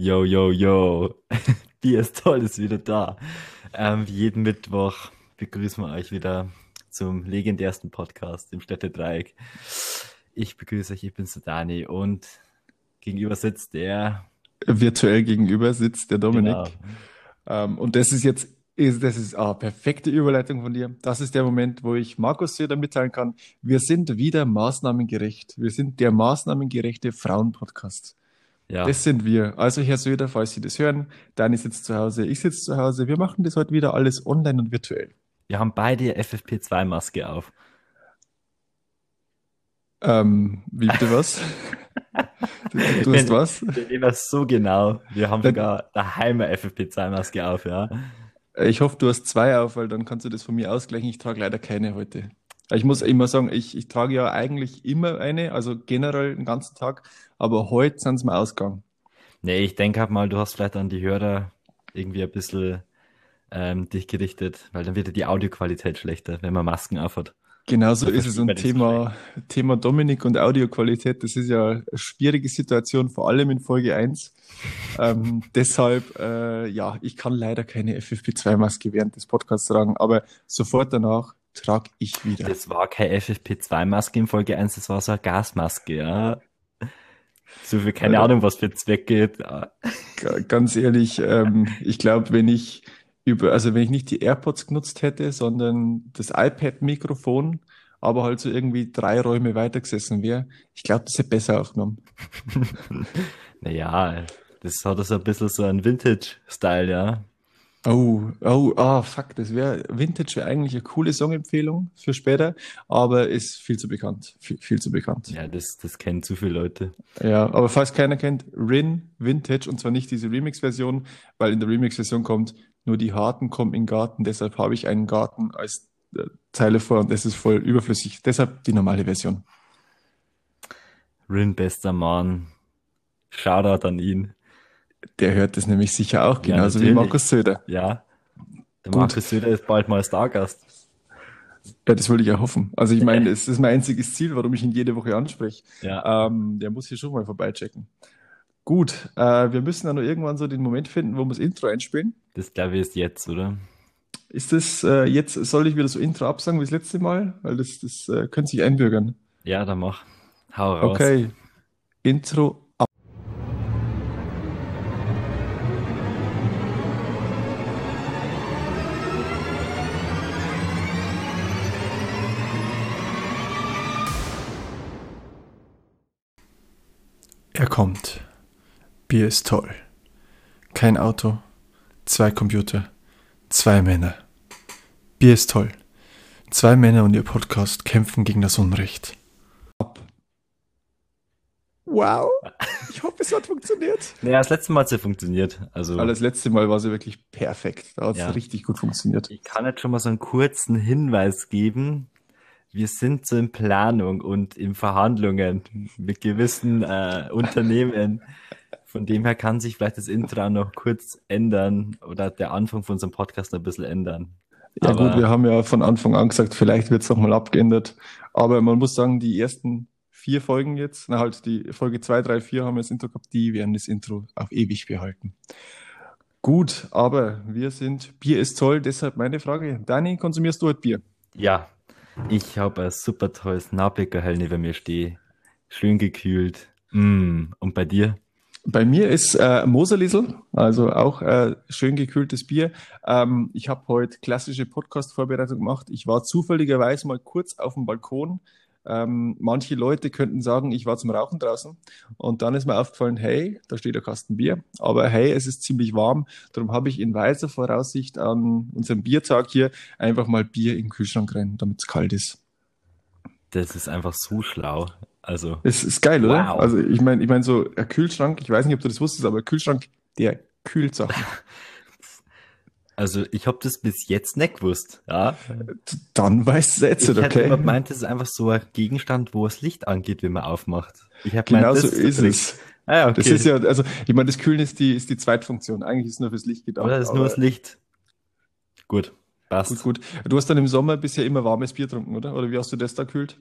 Yo, yo, yo. Bier ist toll, ist wieder da. Ähm, jeden Mittwoch begrüßen wir euch wieder zum legendärsten Podcast im Städtedreieck. Ich begrüße euch, ich bin Dani und gegenüber sitzt der. Virtuell gegenüber sitzt der Dominik. Genau. Ähm, und das ist jetzt, das ist eine perfekte Überleitung von dir. Das ist der Moment, wo ich Markus Söder mitteilen kann. Wir sind wieder maßnahmengerecht. Wir sind der maßnahmengerechte Frauenpodcast. Ja. Das sind wir. Also, Herr Söder, falls Sie das hören, Dani sitzt zu Hause, ich sitze zu Hause. Wir machen das heute wieder alles online und virtuell. Wir haben beide FFP2-Maske auf. Ähm, wie bitte was? du, du hast was? Wir nehmen das so genau. Wir haben sogar daheim eine FFP2-Maske auf, ja. Ich hoffe, du hast zwei auf, weil dann kannst du das von mir ausgleichen. Ich trage leider keine heute. Ich muss immer sagen, ich, ich trage ja eigentlich immer eine, also generell den ganzen Tag, aber heute sind es mir ausgegangen. Nee, ich denke halt mal, du hast vielleicht an die Hörer irgendwie ein bisschen ähm, dich gerichtet, weil dann wird ja die Audioqualität schlechter, wenn man Masken aufhat. Genauso ist es. Und Thema, Thema Dominik und Audioqualität, das ist ja eine schwierige Situation, vor allem in Folge 1. ähm, deshalb, äh, ja, ich kann leider keine FFP2-Maske während des Podcasts tragen, aber sofort danach trage ich wieder. Das war keine FFP2-Maske in Folge 1, das war so eine Gasmaske, ja. So viel, keine äh, Ahnung, was für Zweck geht. Ganz ehrlich, ähm, ich glaube, wenn ich über, also wenn ich nicht die AirPods genutzt hätte, sondern das iPad-Mikrofon, aber halt so irgendwie drei Räume weiter gesessen wäre, ich glaube, das hätte besser aufgenommen. naja, das hat so ein bisschen so ein Vintage-Style, ja. Oh, oh, ah, fuck, das wäre, Vintage wäre eigentlich eine coole Songempfehlung für später, aber ist viel zu bekannt, viel, viel zu bekannt. Ja, das, das kennen zu viele Leute. Ja, aber falls keiner kennt, Rin Vintage und zwar nicht diese Remix-Version, weil in der Remix-Version kommt, nur die Harten kommen in den Garten, deshalb habe ich einen Garten als äh, Zeile vor und das ist voll überflüssig. Deshalb die normale Version. Rin, bester Mann. Shoutout an ihn. Der hört das nämlich sicher auch, genauso ja, wie Markus Söder. Ja. Der Gut. Markus Söder ist bald mal Stargast. Ja, das wollte ich ja hoffen. Also ich meine, es ist mein einziges Ziel, warum ich ihn jede Woche anspreche. Ja. Ähm, der muss hier schon mal vorbeichecken. Gut, äh, wir müssen dann nur irgendwann so den Moment finden, wo wir das Intro einspielen. Das glaube ich ist jetzt, oder? Ist das äh, jetzt, soll ich wieder so Intro absagen wie das letzte Mal? Weil das, das äh, könnte sich einbürgern. Ja, dann mach. Hau raus. Okay. Intro kommt. Bier ist toll. Kein Auto, zwei Computer, zwei Männer. Bier ist toll. Zwei Männer und ihr Podcast kämpfen gegen das Unrecht. Wow. Ich hoffe, es hat funktioniert. Naja, das letzte Mal hat es ja funktioniert. Also, Aber das letzte Mal war sie wirklich perfekt. Da hat es ja. richtig gut funktioniert. Ich kann jetzt schon mal so einen kurzen Hinweis geben wir sind so in Planung und in Verhandlungen mit gewissen äh, Unternehmen. Von dem her kann sich vielleicht das Intro noch kurz ändern oder der Anfang von unserem Podcast noch ein bisschen ändern. Ja Aber, gut, wir haben ja von Anfang an gesagt, vielleicht wird es nochmal abgeändert. Aber man muss sagen, die ersten vier Folgen jetzt, na halt die Folge 2, 3, 4 haben wir das Intro gehabt, die werden das Intro auf ewig behalten. Gut, aber wir sind, Bier ist toll, deshalb meine Frage. Dani, konsumierst du heute Bier? Ja, ich habe ein super tolles Nabecker neben mir stehen. Schön gekühlt. Mm. Und bei dir? Bei mir ist äh, Moserliesel, also auch äh, schön gekühltes Bier. Ähm, ich habe heute klassische Podcast-Vorbereitung gemacht. Ich war zufälligerweise mal kurz auf dem Balkon ähm, manche Leute könnten sagen, ich war zum Rauchen draußen und dann ist mir aufgefallen, hey, da steht ein Kasten Bier, aber hey, es ist ziemlich warm, darum habe ich in weiser Voraussicht an unserem Biertag hier einfach mal Bier in den Kühlschrank rein, damit es kalt ist. Das ist einfach so schlau. Also. Es ist geil, wow. oder? Also ich meine, ich meine so ein Kühlschrank, ich weiß nicht, ob du das wusstest, aber ein Kühlschrank, der kühlt Sachen. Also ich habe das bis jetzt nicht gewusst. Ja. Dann weißt du jetzt, ich okay? Ich immer meint, das ist einfach so ein Gegenstand, wo das Licht angeht, wenn man aufmacht. Ich hab genau gemeint, so ist es. Ah, ja, okay. Das ist ja, also ich meine, das Kühlen ist die, ist die Zweitfunktion. Eigentlich ist es nur fürs Licht gedacht. Oder ist nur das Licht. Gut, passt. Gut, gut. Du hast dann im Sommer bisher immer warmes Bier getrunken, oder? Oder wie hast du das da kühlt?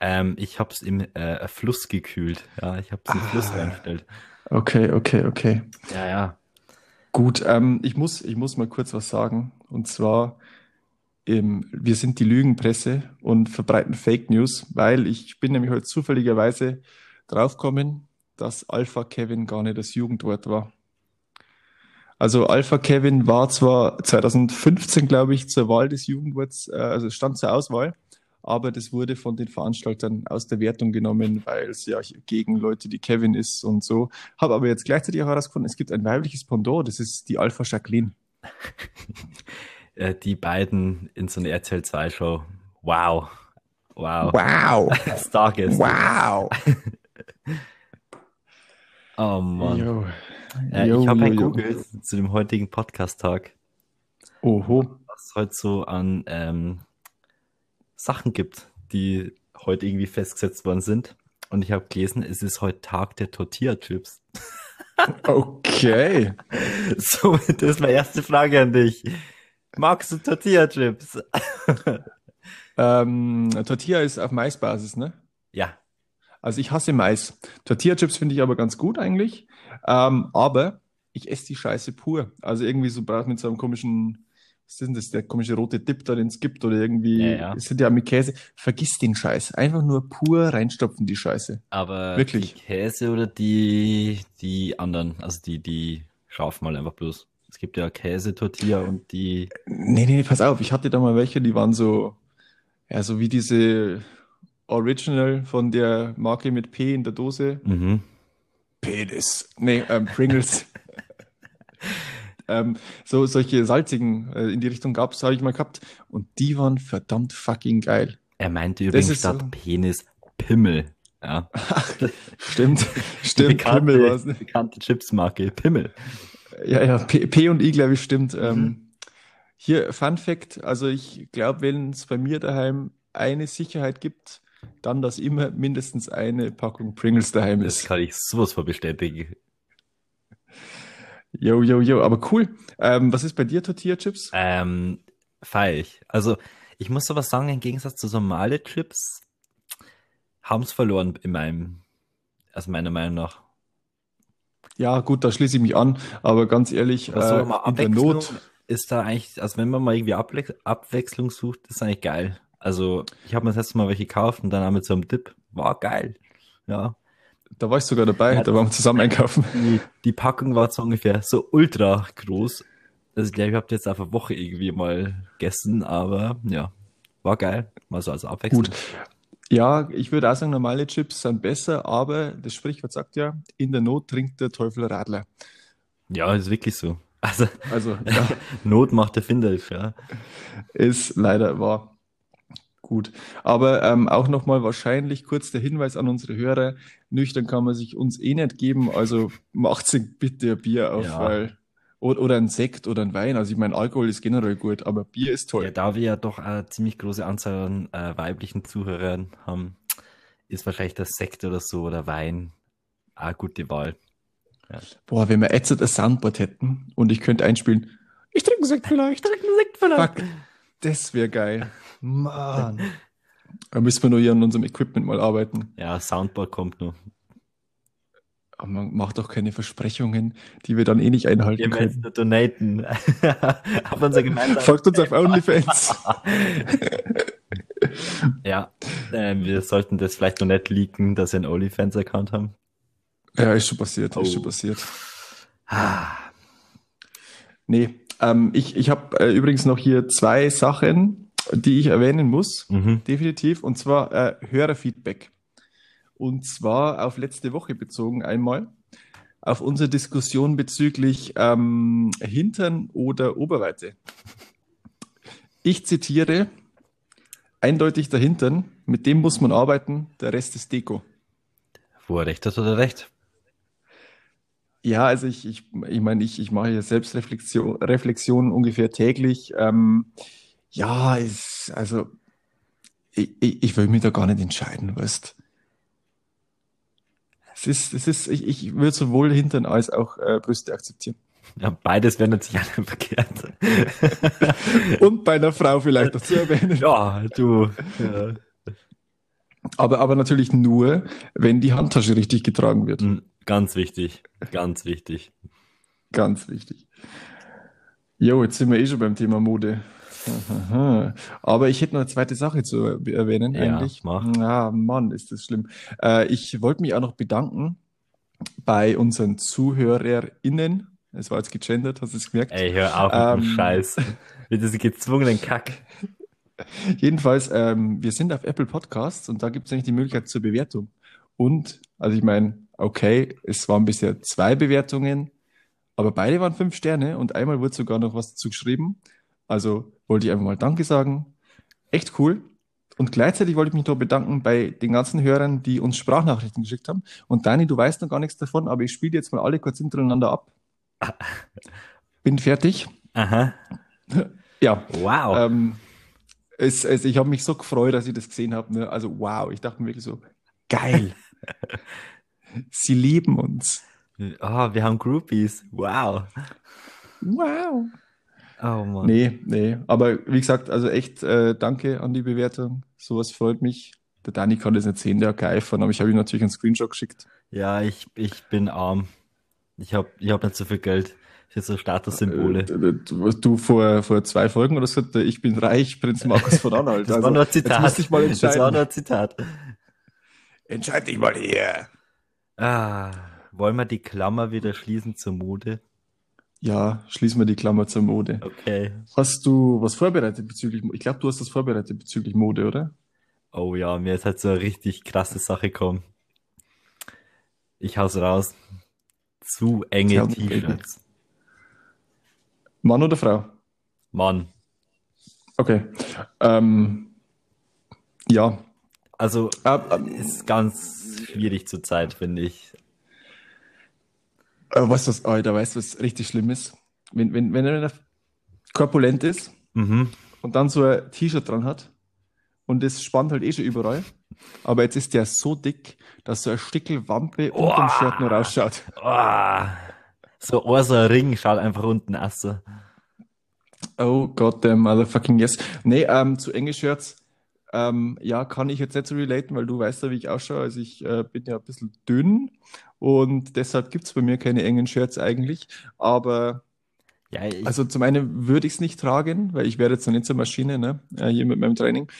Ähm, ich habe es im äh, Fluss gekühlt. Ja, ich habe es im ah. Fluss reingestellt. Okay, okay, okay. Ja, ja. Gut, ähm, ich muss, ich muss mal kurz was sagen. Und zwar, ähm, wir sind die Lügenpresse und verbreiten Fake News, weil ich bin nämlich heute zufälligerweise draufgekommen, dass Alpha Kevin gar nicht das Jugendwort war. Also Alpha Kevin war zwar 2015, glaube ich, zur Wahl des Jugendworts, äh, also stand zur Auswahl, aber das wurde von den Veranstaltern aus der Wertung genommen, weil es ja gegen Leute, die Kevin ist und so. Habe aber jetzt gleichzeitig auch herausgefunden, es gibt ein weibliches Pendant, das ist die Alpha Jacqueline. Äh, die beiden in so einer RTL 2 Show. Wow. Wow. Wow. Stargäste. Wow. Oh Mann. Jo. Äh, Jo, ich habe ein. Google zu dem heutigen Podcast-Tag, Oho. was heute so an ähm, Sachen gibt, die heute irgendwie festgesetzt worden sind. Und ich habe gelesen, es ist heute Tag der Tortilla-Chips. Okay. Somit ist meine erste Frage an dich. Magst du Tortilla-Chips? Ähm, Tortilla ist auf Maisbasis, ne? Ja. Also ich hasse Mais. Tortilla-Chips finde ich aber ganz gut eigentlich. Ähm, aber ich esse die Scheiße pur. Also irgendwie so mit so einem komischen, was ist denn das, der komische rote Dip da, den es gibt oder irgendwie, Ja, ja. sind ja mit Käse. Vergiss den Scheiß. Einfach nur pur reinstopfen, die Scheiße. Aber Wirklich? die Käse oder die, die anderen, also die, die scharfen mal einfach bloß. Es gibt ja Käse-Tortilla und die, Nee, nee, pass auf. Ich hatte da mal welche, die waren so, ja, so wie diese Original von der Marke mit P in der Dose. mhm. Penis. Nee, ähm, Pringles. ähm, so solche salzigen äh, in die Richtung gab's, habe ich mal gehabt. Und die waren verdammt fucking geil. Er meinte Das übrigens statt so- Penis Pimmel. Ja. Stimmt, Die stimmt. Pimmel war's, bekannte, ne? bekannte Chipsmarke Pimmel. Ja, ja, P, P und I, glaube ich, stimmt. Mhm. Ähm, hier, Fun Fact, also ich glaube, wenn es bei mir daheim eine Sicherheit gibt, dann, dass immer mindestens eine Packung Pringles daheim Das ist. kann ich sowas von bestätigen. Jo, jo, jo, aber cool. Ähm, was ist bei dir, Tortilla-Chips? Ähm, feier ich. Also, ich muss aber sagen, im Gegensatz zu normale Chips, haben es verloren in meinem, also meiner Meinung nach. Ja, gut, da schließe ich mich an, aber ganz ehrlich, Aber so äh, in der Not, ist da eigentlich, also wenn man mal irgendwie Abwe Abwechslung sucht, ist eigentlich geil. Also, ich habe mir das letzte Mal welche gekauft und dann auch mit so einem Dip. War geil. Ja. Da war ich sogar dabei, Ja, da waren wir zusammen einkaufen. Die, die Packung war so ungefähr so ultra groß. Also ich glaube, ich habe jetzt auf eine Woche irgendwie mal gegessen, aber ja, war geil. Mal so als Abwechslung. Gut. Ja, ich würde auch sagen, normale Chips sind besser, aber das Sprichwort sagt ja, in der Not trinkt der Teufel Radler. Ja, ist wirklich so. Also, Also, ja, Not macht erfinderisch, ja. ist leider wahr. Gut. Aber ähm, auch nochmal wahrscheinlich kurz der Hinweis an unsere Hörer. Nüchtern kann man sich uns eh nicht geben, also macht sich bitte ein Bier auf, Ja. weil, oder, oder ein Sekt oder ein Wein. Also ich meine, Alkohol ist generell gut, aber Bier ist toll. Ja, da wir ja doch eine ziemlich große Anzahl an äh, weiblichen Zuhörern haben, ist wahrscheinlich das Sekt oder so oder Wein eine gute Wahl. Boah, wenn wir jetzt ein Soundboard hätten und ich könnte einspielen, ich trinke einen Sekt vielleicht. Sekt Fuck, das wäre geil. Mann. Da müssen wir nur hier an unserem Equipment mal arbeiten. Ja, Soundboard kommt noch. Aber man macht doch keine Versprechungen, die wir dann eh nicht einhalten Wir können. nur donaten. auf unser gemeinsames Folgt uns auf OnlyFans. Ja, äh, wir sollten das vielleicht noch nicht leaken, dass wir einen OnlyFans-Account haben. Ja, ist schon passiert, ist Oh. schon passiert. Ah, Nee, ähm, ich, ich habe äh, übrigens noch hier zwei Sachen, die ich erwähnen muss, mhm. definitiv, und zwar äh, Hörerfeedback. Und zwar auf letzte Woche bezogen einmal, auf unsere Diskussion bezüglich ähm, Hintern oder Oberweite. Ich zitiere, eindeutig der Hintern, mit dem muss man arbeiten, der Rest ist Deko. Wo er recht hat oder recht? Ja, also ich, ich, ich meine, ich, ich mache ja Selbstreflexion Reflexion ungefähr täglich. Ähm, ja, ist, also ich, ich, ich will mich da gar nicht entscheiden, weißt. Es ist, es ist, ich, ich würde sowohl Hintern als auch äh, Brüste akzeptieren. Ja, beides wäre natürlich alle verkehrt. Und bei einer Frau vielleicht dazu erwähnen. ja, du. Ja. Aber, aber natürlich nur, wenn die Handtasche richtig getragen wird. Hm, Ganz wichtig, ganz wichtig. Ganz wichtig. Jo, jetzt sind wir eh schon beim Thema Mode. Aha. Aber ich hätte noch eine zweite Sache zu erwähnen, Ja, eigentlich. mach. Ah, Mann, ist das schlimm. Äh, ich wollte mich auch noch bedanken bei unseren ZuhörerInnen. Es war jetzt gegendert, hast du es gemerkt? Ey, hör auf mit dem Ähm, Scheiß. Mit diesem gezwungenen Kack. Jedenfalls, ähm, wir sind auf Apple Podcasts und da gibt es nämlich die Möglichkeit zur Bewertung. Und, also ich meine, okay, es waren bisher zwei Bewertungen, aber beide waren fünf Sterne und einmal wurde sogar noch was dazu geschrieben. Also wollte ich einfach mal Danke sagen. Echt cool. Und gleichzeitig wollte ich mich noch bedanken bei den ganzen Hörern, die uns Sprachnachrichten geschickt haben. Und Dani, du weißt noch gar nichts davon, aber ich spiele jetzt mal alle kurz hintereinander ab. Bin fertig. Aha. Ja. Wow. Ähm, es, es, ich habe mich so gefreut, dass ich das gesehen habe. Ne? Also wow, ich dachte mir wirklich so, geil. Sie lieben uns. Ah, wir haben Groupies. Wow. Wow. Oh Mann. Nee, nee. Aber wie gesagt, also echt äh, danke an die Bewertung. Sowas freut mich. Der Dani kann das nicht sehen, der hat aber ich habe ihm natürlich einen Screenshot geschickt. Ja, ich, ich bin arm. Ich hab, ich hab nicht so viel Geld für so Statussymbole. Äh, du, du vor, vor zwei Folgen oder so, ich bin reich, Prinz Markus von Anhalt. Das Also, war nur ein Zitat. ich mal Das war entscheiden. nur ein Zitat. Entscheid dich mal hier. Ah, wollen wir die Klammer wieder schließen zur Mode? Ja, schließen wir die Klammer zur Mode. Okay. Hast du was vorbereitet bezüglich, ich glaube, du hast das vorbereitet bezüglich Mode, oder? Oh ja, mir ist halt so eine richtig krasse Sache gekommen. Ich hau's raus. Zu enge. T-Shirts. Mann oder Frau? Mann. Okay. Ähm, ja. Also, Äh, äh, ist ganz schwierig zurzeit, finde ich. äh, weißt du was, Alter, weißt du, was richtig schlimm ist? Wenn, wenn, wenn einer korpulent ist Mhm. und dann so ein T-Shirt dran hat und das spannt halt eh schon überall, aber jetzt ist der so dick, dass so ein Stickel Wampe unter dem Shirt nur rausschaut. Ah, so ein Ring schaut einfach unten aus. So. Oh goddamn motherfucking yes. Nee, ähm, zu enge Shirts, ähm, ja, kann ich jetzt nicht so relaten, weil du weißt ja, wie ich ausschaue. Also ich äh, bin ja ein bisschen dünn und deshalb gibt's bei mir keine engen Shirts eigentlich. Aber Ja, also zum einen würde ich es nicht tragen, weil ich werde jetzt noch nicht zur Maschine, ne, äh, hier mit meinem Training.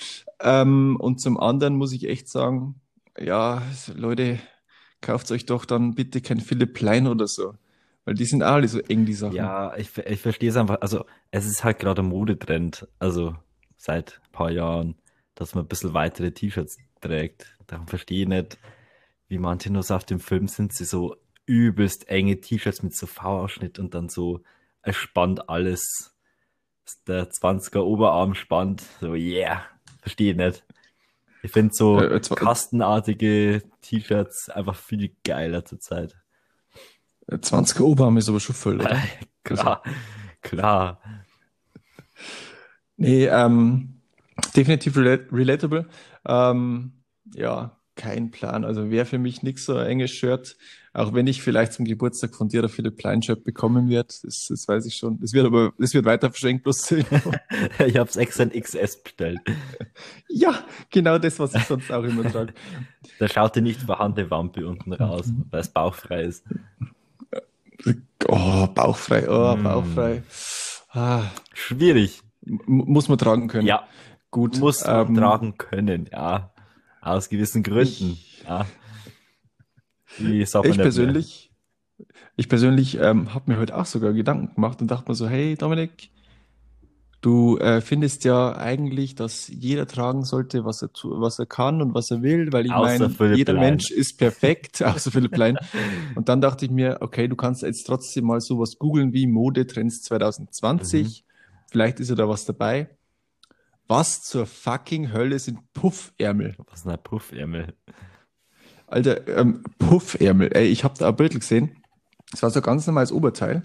Ähm, und zum anderen muss ich echt sagen, ja, Leute, kauft euch doch dann bitte kein Philipp Plein oder so. Weil die sind alle so eng, die Sachen. ja, ich, ich verstehe es einfach. Also, es ist halt gerade ein Modetrend. Also, seit ein paar Jahren, dass man ein bisschen weitere T-Shirts trägt. Darum verstehe ich nicht, wie manche nur so auf dem Film sind, sie so übelst enge T-Shirts mit so V-Ausschnitt und dann so, es spannt alles. Der 20er Oberarm spannt. So, yeah. Verstehe ich nicht. Ich finde so Äh, jetzt- kastenartige T-Shirts einfach viel geiler zurzeit. 20er Oberarm ist aber schon voll, oder? Klar, klar. Nee, ähm, definitiv rela relatable. Ähm, ja, kein Plan. Also wäre für mich nix so ein enges Shirt. Auch wenn ich vielleicht zum Geburtstag von dir ein Philipp Plein Shirt bekommen werde. Das, das weiß ich schon. Das wird aber, das wird weiter verschenkt, bloß. Ich hab's extra in XS bestellt. Ja, genau das, was ich sonst auch immer trage. Da schaut die nicht vorhandene Wampe unten raus, weil es bauchfrei ist. Oh, bauchfrei, oh, Mm. bauchfrei. Ah, Schwierig. m- muss man tragen können. Ja, gut. muss man ähm, tragen können, ja. Aus gewissen Gründen, ja. Sagt man Ich persönlich, ich persönlich ähm, habe mir heute auch sogar Gedanken gemacht und dachte mir so, hey Dominik, du äh, findest ja eigentlich, dass jeder tragen sollte, was er tu, was er kann und was er will, weil ich meine, jeder Plein. Mensch ist perfekt, außer Philipp Plein. Und dann dachte ich mir, okay, du kannst jetzt trotzdem mal sowas googeln wie Modetrends 2020. Mhm. Vielleicht ist ja da was dabei. Was zur fucking Hölle sind Puffärmel? Was ist ein Puffärmel? Alter, ähm, Puffärmel. Ey, ich habe da ein Bild gesehen. Das war so ganz normales Oberteil.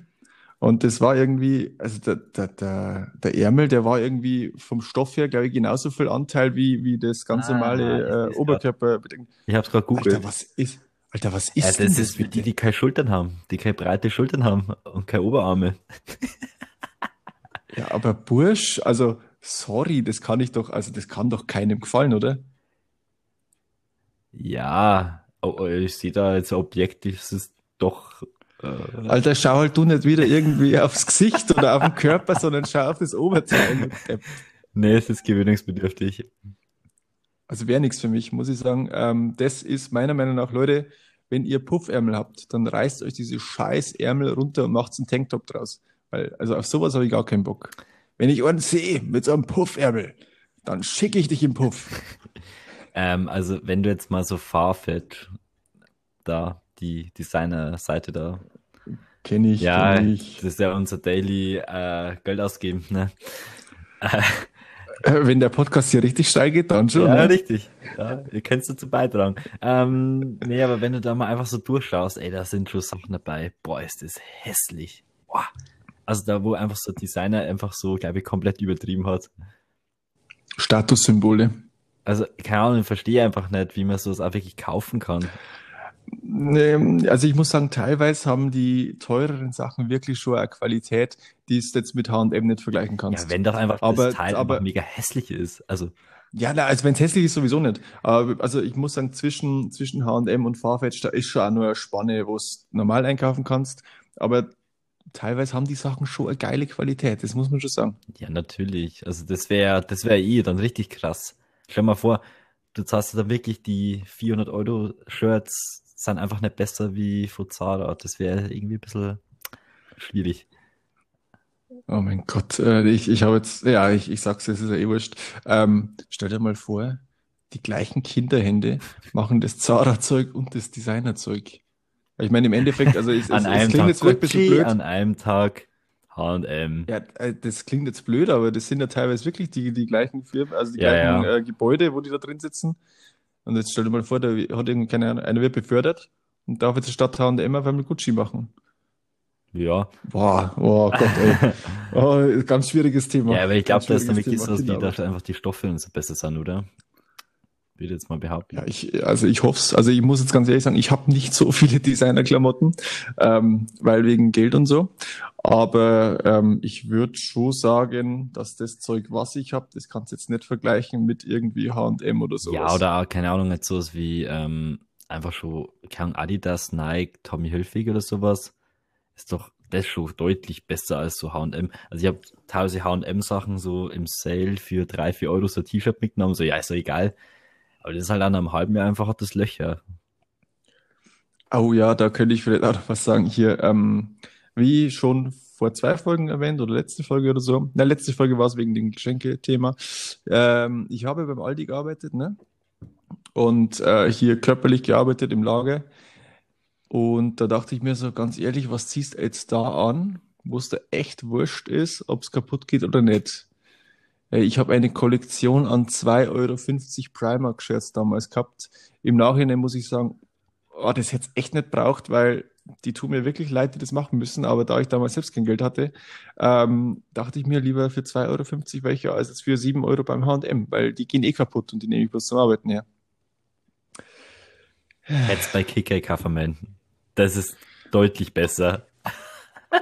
Und das war irgendwie, also der, der, der, der Ärmel, der war irgendwie vom Stoff her, glaube ich, genauso viel Anteil wie, wie das ganz Ah, normale äh, grad. Oberkörper. Ich hab's gerade Alter, googelt. was ist, Alter, was Ja, ist denn das ist für die, die keine Schultern haben, die keine breite Schultern haben und keine Oberarme. Ja, aber Bursch, also, sorry, das kann ich doch, also das kann doch keinem gefallen, oder? Ja, ich sehe da jetzt objektiv, es ist doch. Äh, Alter, schau halt du nicht wieder irgendwie aufs Gesicht oder auf den Körper, sondern schau auf das Oberteil. nee, es ist gewöhnungsbedürftig. Also wäre nichts für mich, muss ich sagen. Ähm, das ist meiner Meinung nach, Leute, wenn ihr Puffärmel habt, dann reißt euch diese scheiß Ärmel runter und macht einen Tanktop draus. Weil, also auf sowas habe ich gar keinen Bock. Wenn ich einen sehe mit so einem Puffärmel, dann schicke ich dich im Puff. ähm, also wenn du jetzt mal so Farfetch, da, die Designer-Seite da. Kenne ich, ja, kenn ich. das ist ja unser Daily äh, Geld ausgeben, ne? Wenn der Podcast hier richtig steil geht, dann schon. Ja, ne? richtig. Ja, ihr könnt dazu beitragen. Ähm, nee, aber wenn du da mal einfach so durchschaust, ey, da sind schon Sachen dabei. Boah, ist das hässlich. Boah. Also da, wo einfach so Designer einfach so, glaube ich, komplett übertrieben hat. Statussymbole. Also, keine Ahnung, ich verstehe einfach nicht, wie man sowas auch wirklich kaufen kann. Also ich muss sagen, teilweise haben die teureren Sachen wirklich schon eine Qualität, die es jetzt mit H&M nicht vergleichen kannst. Ja, wenn doch einfach aber, das Teil aber, mega hässlich ist. Also ja, na, also wenn es hässlich ist, sowieso nicht. Also ich muss sagen, zwischen, zwischen H&M und Farfetch, da ist schon auch nur eine Spanne, wo es normal einkaufen kannst. Aber teilweise haben die Sachen schon eine geile Qualität, das muss man schon sagen. Ja, natürlich. Also das wäre das wäre eh dann richtig krass. Stell mal vor, du zahlst da wirklich die 400 Euro Shirts sind einfach nicht besser wie von Zara. Das wäre irgendwie ein bisschen schwierig. Oh mein Gott, äh, ich, ich habe jetzt, ja, ich, ich sag's, es ist ja eh wurscht. Ähm, stell dir mal vor, die gleichen Kinderhände machen das Zara-Zeug und das Designer-Zeug. Ich meine, im Endeffekt, also es, an es, es klingt Tag jetzt vielleicht ein bisschen blöd. an einem Tag H&M. Ja, äh, das klingt jetzt blöd, aber das sind ja teilweise wirklich die, die gleichen Firmen, also die Ja, gleichen ja. Äh, Gebäude, wo die da drin sitzen. Und jetzt stell dir mal vor, da hat Ahnung, einer wird befördert und darf jetzt statt H&M auf einmal Gucci machen. Ja. Boah, oh Gott, ey. Oh, ganz schwieriges Thema. Ja, aber ich glaube, da ist wirklich so, dass die, Thema, dass einfach die Stoffe und so besser sind, oder? Würde jetzt mal behaupten. Ja, ich, also ich hoffe es. Also ich muss jetzt ganz ehrlich sagen, ich habe nicht so viele Designerklamotten, ähm, weil wegen Geld und so. Aber ähm, ich würde schon sagen, dass das Zeug, was ich habe, das kannst du jetzt nicht vergleichen mit irgendwie H&M oder sowas. Ja, oder keine Ahnung, jetzt sowas wie ähm, einfach schon, Ahnung, Adidas, Nike, Tommy Hilfiger oder sowas. Ist doch das schon deutlich besser als so H&M. Also ich habe teilweise H&M-Sachen so im Sale für drei, vier Euro so ein T-Shirt mitgenommen, so ja, ist doch egal. Aber das ist halt an einem halben Jahr einfach das Löcher. Oh ja, da könnte ich vielleicht auch noch was sagen. Hier, ähm, wie schon vor zwei Folgen erwähnt oder letzte Folge oder so. Na, letzte Folge war es wegen dem Geschenke-Thema. Ähm, ich habe beim Aldi gearbeitet, ne? Und äh, hier körperlich gearbeitet im Lager. Und da dachte ich mir so ganz ehrlich, was ziehst du jetzt da an, wo es da echt wurscht ist, ob es kaputt geht oder nicht? Äh, Ich habe eine Kollektion an 2,50 Euro Primark-Shirts damals gehabt. Im Nachhinein muss ich sagen, oh, das hätte echt nicht braucht, weil die tun mir wirklich leid, die das machen müssen. Aber da ich damals selbst kein Geld hatte, ähm, dachte ich mir lieber für 2,50 Euro welche als für 7 Euro beim H&M, weil die gehen eh kaputt und die nehme ich bloß zum Arbeiten her. Jetzt bei KK verwenden. Das ist deutlich besser.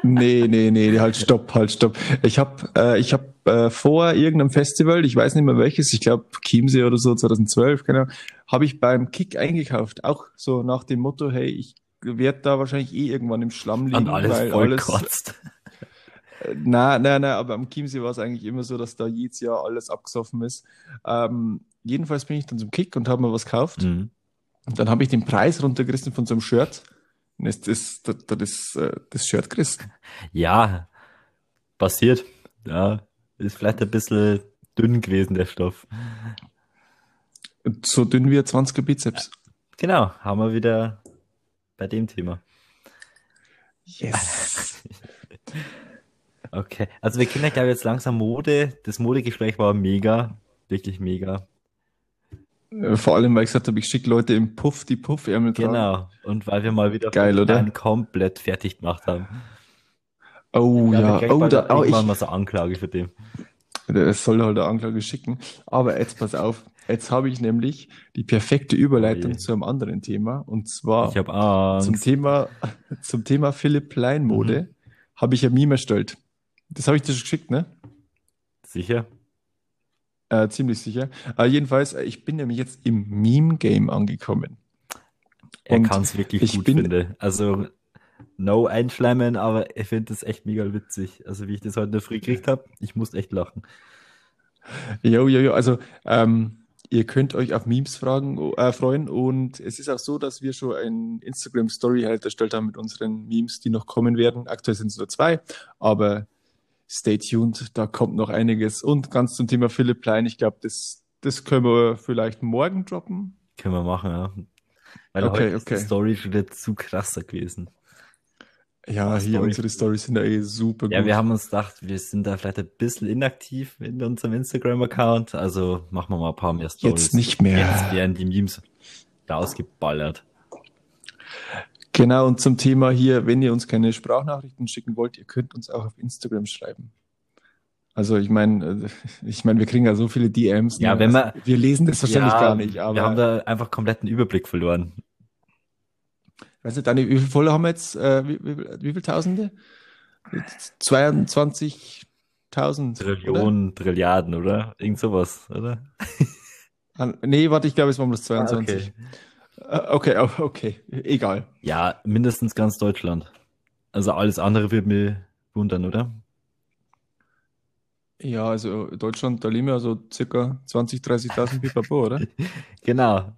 Nee, nee, nee, halt stopp, halt stopp. Ich habe äh, ich hab, äh, vor irgendeinem Festival, ich weiß nicht mehr welches, ich glaube Chiemsee oder so, 2012, keine Ahnung, habe ich beim Kick eingekauft. Auch so nach dem Motto, hey, ich werde da wahrscheinlich eh irgendwann im Schlamm liegen, Und alles weil voll alles, kotzt. Na, na, na, aber am Chiemsee war es eigentlich immer so, dass da jedes Jahr alles abgesoffen ist. Ähm, jedenfalls bin ich dann zum Kick und habe mir was gekauft. Mhm. Und dann habe ich den Preis runtergerissen von so einem Shirt. Jetzt ist das, das, äh, das Shirt gerissen. Ja, passiert. Ja, ist vielleicht ein bisschen dünn gewesen, der Stoff. So dünn wie ein 20er Bizeps. Genau, haben wir wieder bei dem Thema. Yes. Okay, also wir kennen ja, glaube ich, jetzt langsam Mode. Das Modegespräch war mega, wirklich mega. Äh, Vor allem, weil ich gesagt habe, ich schicke Leute im Puff die Puffärmel tragen. Genau, und weil wir mal wieder Geil, oder? komplett fertig gemacht haben. Oh Ja, ja, oh, da, oh, ich, mal so Anklage für den. das soll halt eine Anklage schicken. Aber jetzt pass auf, jetzt habe ich nämlich die perfekte Überleitung Oh zu einem anderen Thema. Und zwar Ich zum. Thema, zum Thema Philipp Plein Mode Mhm. habe ich ein Meme erstellt. Das habe ich dir schon geschickt, ne? Sicher? Äh, ziemlich sicher. Äh, jedenfalls, äh, ich bin nämlich jetzt im Meme-Game angekommen. Er kann es wirklich ich gut, bin, finde. Also, no einschleimen, aber ich finde das echt mega witzig. Also, wie ich das heute in der Früh gekriegt habe, ich musste echt lachen. Jo, jo, jo. Also, ähm, ihr könnt euch auf Memes fragen, äh, freuen und es ist auch so, dass wir schon ein Instagram Story halt erstellt haben mit unseren Memes, die noch kommen werden. Aktuell sind es nur zwei, aber stay tuned, da kommt noch einiges. Und ganz zum Thema Philipp Plein, ich glaube, das, das können wir vielleicht morgen droppen. Können wir machen, ja. Weil okay, heute okay. ist die Story schon wieder zu krasser gewesen. Ja, hier Story. unsere Stories sind ja eh super gut. Ja, wir haben uns gedacht, wir sind da vielleicht ein bisschen inaktiv in unserem Instagram-Account. Also machen wir mal ein paar mehr Stories. Jetzt nicht mehr. Jetzt werden die Memes da ausgeballert. Genau, und zum Thema hier, wenn ihr uns keine Sprachnachrichten schicken wollt, ihr könnt uns auch auf Instagram schreiben. Also ich meine, äh, ich meine, wir kriegen ja so viele DMs. Ja, ne? wenn wir, wir lesen das wahrscheinlich ja, gar nicht. Aber wir haben da einfach kompletten Überblick verloren. Weißt du, Dani, wie viele Follower haben wir jetzt? Äh, wie, wie, wie viele Tausende? 22.000. Trillionen, oder? Trilliarden, oder? Irgend sowas, oder? nee, warte, ich glaube, es waren bloß 22. Ah, okay. Uh, okay, okay, egal. Ja, mindestens ganz Deutschland. Also alles andere wird mir wundern, oder? Ja, also Deutschland, da leben ja so circa 20.000, 30.000 Pipapo, oder? genau.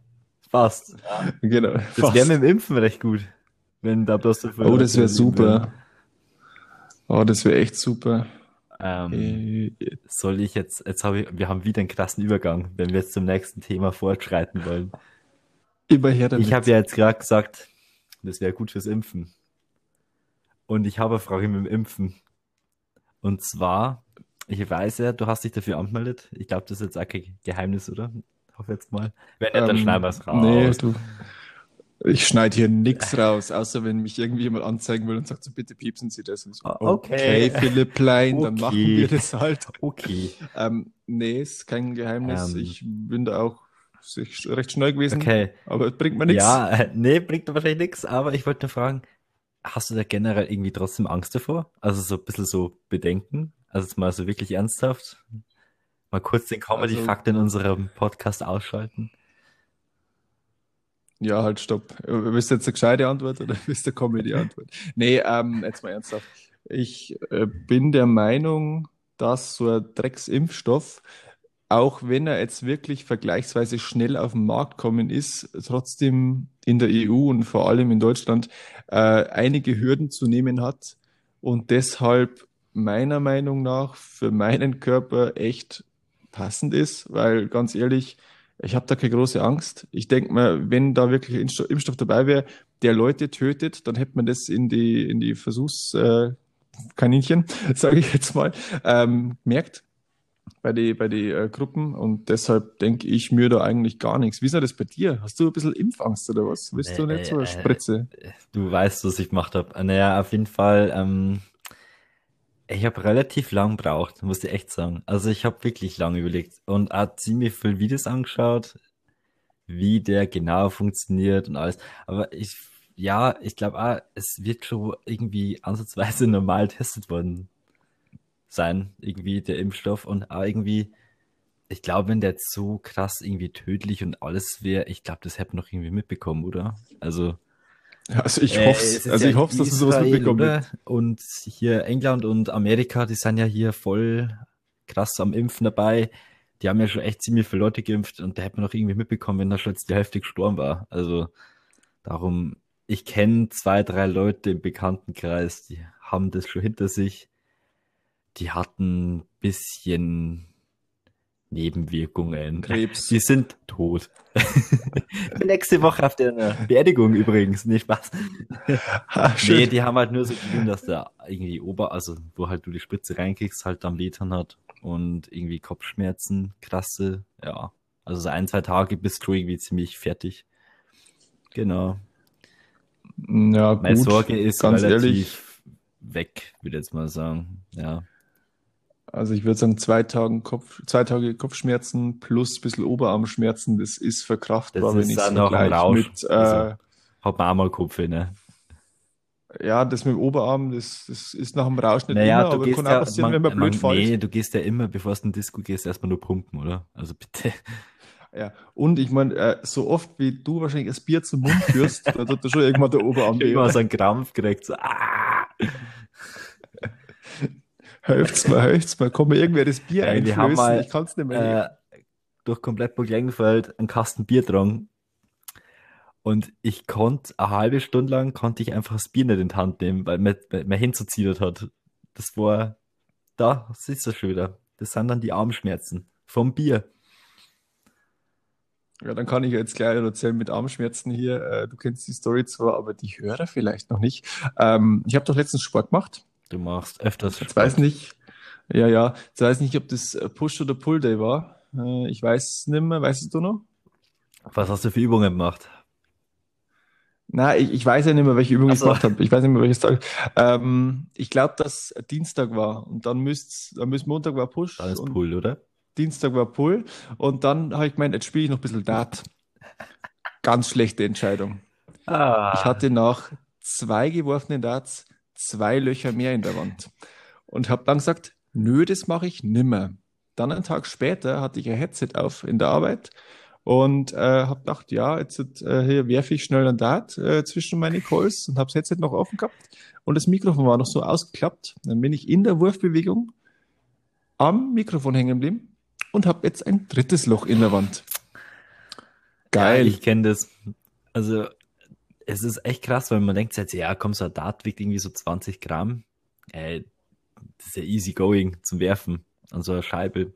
Fast. Genau. Das wäre mit dem Impfen recht gut. Wenn da bloß so Oh, das wäre super. Oh, das wäre echt super. Ähm, äh, soll ich jetzt, jetzt habe ich, wir haben wieder einen krassen Übergang, wenn wir jetzt zum nächsten Thema fortschreiten wollen. Immer damit. Ich habe ja jetzt gerade gesagt, das wäre gut fürs Impfen. Und ich habe eine Frage mit dem Impfen. Und zwar, ich weiß ja, du hast dich dafür angemeldet. Ich glaube, das ist jetzt auch kein Geheimnis, oder? hoffe jetzt mal. Wenn nicht, dann ähm, schneiden wir es raus. Nee, du. Ich schneide hier nichts raus, außer wenn mich irgendwie jemand anzeigen will und sagt so, bitte piepsen Sie das. So, ah, okay. okay, Philipp Plein, okay. dann machen wir das halt. Okay. Ähm, nee, ist kein Geheimnis. Ähm. Ich bin da auch recht schnell gewesen. Okay. Aber es bringt mir nichts. Ja, äh, nee, bringt wahrscheinlich nichts, aber ich wollte nur fragen, hast du da generell irgendwie trotzdem Angst davor? Also so ein bisschen so Bedenken? Also jetzt mal so wirklich ernsthaft? Mal kurz den Comedy-Fakt also, in unserem Podcast ausschalten. Ja, halt, stopp. Willst du jetzt eine gescheite Antwort oder willst du eine Comedy-Antwort? nee, ähm, jetzt mal ernsthaft. Ich äh, bin der Meinung, dass so ein Drecksimpfstoff, auch wenn er jetzt wirklich vergleichsweise schnell auf den Markt kommen ist, trotzdem in der EU und vor allem in Deutschland äh, einige Hürden zu nehmen hat und deshalb meiner Meinung nach für meinen Körper echt passend ist, weil ganz ehrlich, ich habe da keine große Angst. Ich denke mal, wenn da wirklich Impfstoff dabei wäre, der Leute tötet, dann hätte man das in die, in die Versuchskaninchen, äh, sage ich jetzt mal, ähm, merkt bei den bei die, äh, Gruppen und deshalb denke ich mir da eigentlich gar nichts. Wie ist das bei dir? Hast du ein bisschen Impfangst oder was? Willst du nicht so eine äh, Spritze? Du weißt, was ich gemacht habe. Naja, auf jeden Fall ähm, ich habe relativ lang gebraucht, muss ich echt sagen. Also ich habe wirklich lange überlegt und auch ziemlich viele Videos angeschaut, wie der genau funktioniert und alles. Aber ich, ja, ich glaube auch, es wird schon irgendwie ansatzweise normal getestet worden sein, irgendwie der Impfstoff und auch irgendwie, ich glaube, wenn der jetzt so krass irgendwie tödlich und alles wäre, ich glaube, das hätte man noch irgendwie mitbekommen, oder? Also also ich hoffe, äh, also ich hoffe, dass du sowas mitbekommst. Und hier England und Amerika, die sind ja hier voll krass am Impfen dabei. Die haben ja schon echt ziemlich viele Leute geimpft und da hätte man noch irgendwie mitbekommen, wenn da schon jetzt die Hälfte gestorben war. Also darum, ich kenne zwei, drei Leute im Bekanntenkreis, die haben das schon hinter sich. Die hatten ein bisschen Nebenwirkungen. Krebs. Die sind tot. Nächste Woche auf der Beerdigung übrigens. Nee, Spaß. Ah, nee, die haben halt nur so gegeben, dass der irgendwie Ober, also wo halt du die Spritze reinkriegst, halt am Litern hat und irgendwie Kopfschmerzen, krasse, ja. Also so ein, zwei Tage bist du irgendwie ziemlich fertig. Genau. Ja, Meine Sorge ist relativ ehrlich. weg, würde ich jetzt mal sagen. Ja. Also ich würde sagen, zwei, Tagen Kopf, zwei Tage Kopfschmerzen plus ein bisschen Oberarmschmerzen, das ist verkraftbar, das wenn ich es vergleiche mit... Äh, also, hat man auch mal Kopf, ne? Ja, das mit dem Oberarm, das, das ist nach dem Rausch nicht Naja, immer, du aber kann ja, auch passieren, man, wenn man blöd fällt. nee, du gehst ja immer, bevor du in den Disco gehst, erstmal nur pumpen, oder? Also bitte. Ja, und ich meine, äh, so oft wie du wahrscheinlich das Bier zum Mund führst, da tut dir schon irgendwann der Oberarm weh. Immer so einen Krampf gekriegt, so, ah! Helft's mal, helft's mal, komm mir irgendwer das Bier Ey, wir haben einflößen, mal, ich kann's nicht mehr. Äh, durch komplett Burglengenfeld einen Kasten Bier getrunken. Und ich konnte, eine halbe Stunde lang konnte ich einfach das Bier nicht in die Hand nehmen, weil mir, mir hinzuziehen hat. Das war, da, ist das schon wieder. Das sind dann die Armschmerzen vom Bier. Ja, dann kann ich jetzt gleich erzählen mit Armschmerzen hier. Äh, du kennst die Story zwar, aber die Hörer vielleicht noch nicht. Ähm, ich habe doch letztens Sport gemacht. Du machst öfters Jetzt weiß nicht, ja, ja, jetzt weiß nicht, ob das Push oder Pull Day war. Äh, ich weiß es nicht mehr, weißt du noch? Was hast du für Übungen gemacht? Na, ich, ich weiß ja nicht mehr, welche Übung Ach ich gemacht habe. Ich weiß nicht mehr, welches Tag. Ähm, ich glaube, dass Dienstag war und dann müsste, dann müsste Montag war Push Dann ist Pull, oder? Dienstag war Pull und dann habe ich gemeint, jetzt spiele ich noch ein bisschen Dart. Ganz schlechte Entscheidung. Ich Ah. hatte nach zwei geworfenen Darts zwei Löcher mehr in der Wand und habe dann gesagt, nö, das mache ich nimmer. Dann einen Tag später hatte ich ein Headset auf in der Arbeit und äh, habe gedacht, ja, jetzt äh, hier werfe ich schnell einen Dart äh, zwischen meine Calls und habe das Headset noch offen gehabt und das Mikrofon war noch so ausgeklappt. Dann bin ich in der Wurfbewegung am Mikrofon hängen geblieben und habe jetzt ein drittes Loch in der Wand. Geil. Ja, ich kenne das. Also, es ist echt krass, weil man denkt ja, komm, so ein Dart wiegt irgendwie so 20 Gramm. Ey, das ist ja easy going zum Werfen an so einer Scheibe.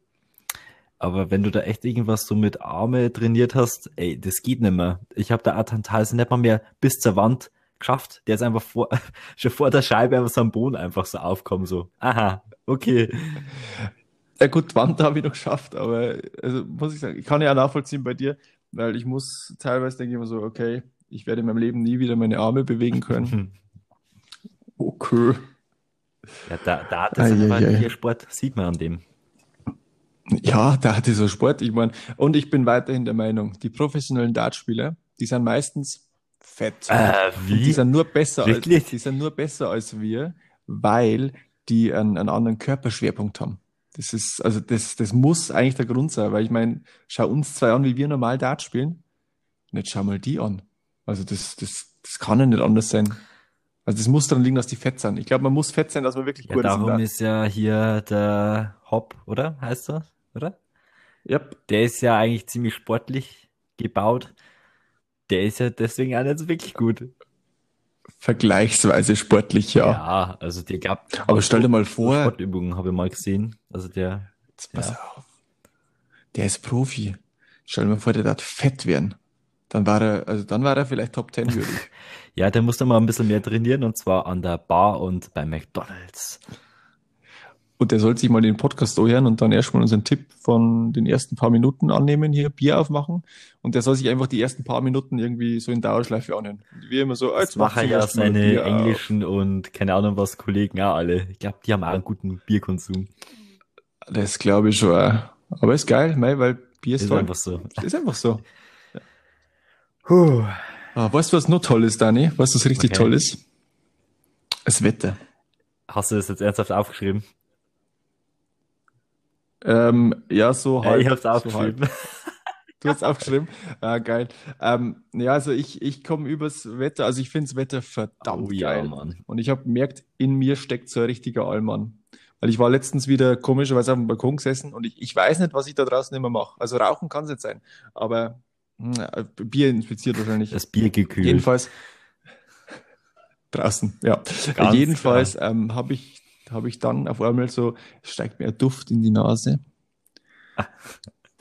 Aber wenn du da echt irgendwas so mit Arme trainiert hast, ey, das geht nicht mehr. Ich habe da Atantalse nicht mal mehr bis zur Wand geschafft. Der ist einfach vor, schon vor der Scheibe einfach so am Boden einfach so aufkommen, so. Aha, okay. Ja gut, Wand habe ich noch geschafft, aber also muss ich sagen, ich kann ja nachvollziehen bei dir, weil ich muss teilweise denke ich immer so, okay, ich werde in meinem Leben nie wieder meine Arme bewegen können. Okay. Ja, da, da hat einfach ei, ei. hier Sport, sieht man an dem. Ja, da hatte so Sport, ich meine, und ich bin weiterhin der Meinung, die professionellen Dartspieler, die sind meistens fett. Äh, Und die wie? sind nur besser als, Wirklich? die sind nur besser als wir, weil die einen, einen anderen Körperschwerpunkt haben. Das ist, also das, das muss eigentlich der Grund sein, weil ich meine, schau uns zwei an, wie wir normal Dart spielen. Und jetzt schau mal die an. Also das, das, das kann ja nicht anders sein. Also das muss daran liegen, dass die fett sind. Ich glaube, man muss fett sein, dass man wirklich Ja, gut ist. darum ist ja hier der Hop, oder? Heißt er? Oder? Yep. Der ist ja eigentlich ziemlich sportlich gebaut. Der ist ja deswegen auch nicht so wirklich gut. Vergleichsweise sportlich, ja. Ja, also der gab Aber stell dir mal vor, Sportübungen habe ich mal gesehen. Also der, Jetzt pass Ja. auf. Der ist Profi. Stell dir mal vor, der darf fett werden. Dann war er, also dann war er vielleicht Top 10 würdig. ja, der musste mal ein bisschen mehr trainieren und zwar an der Bar und bei McDonald's. Und der soll sich mal den Podcast anhören und dann erstmal unseren Tipp von den ersten paar Minuten annehmen, hier Bier aufmachen. Und der soll sich einfach die ersten paar Minuten irgendwie so in Dauerschleife anhören. Wir immer so, ah, jetzt macht machen sie ja seine Bier auf. englischen und keine Ahnung was Kollegen auch alle. Ich glaube, die haben auch einen guten Bierkonsum. Das glaube ich schon. auch. Aber ist geil, mei, weil Bier ist, Ist toll. einfach so. Ist einfach so. Puh. Ah, weißt du, was noch toll ist, Dani? Weißt du, was richtig Okay. toll ist? Das Wetter. Hast du das jetzt ernsthaft aufgeschrieben? Ähm, ja, so Ja, halb. ich hab's so aufgeschrieben. Du hast aufgeschrieben? Ah, geil. Ähm, ja, also ich, ich komme übers Wetter, also ich finde das Wetter verdammt Oh ja, geil. Mann. Und ich habe gemerkt, in mir steckt so ein richtiger Allmann. Weil ich war letztens wieder komischerweise auf dem Balkon gesessen und ich, ich weiß nicht, was ich da draußen immer mache. Also rauchen kann es nicht sein, aber Bier infiziert wahrscheinlich. Das Bier gekühlt. Jedenfalls draußen, ja. Ganz Jedenfalls ähm, habe ich, hab ich dann auf einmal so, es steigt mir ein Duft in die Nase.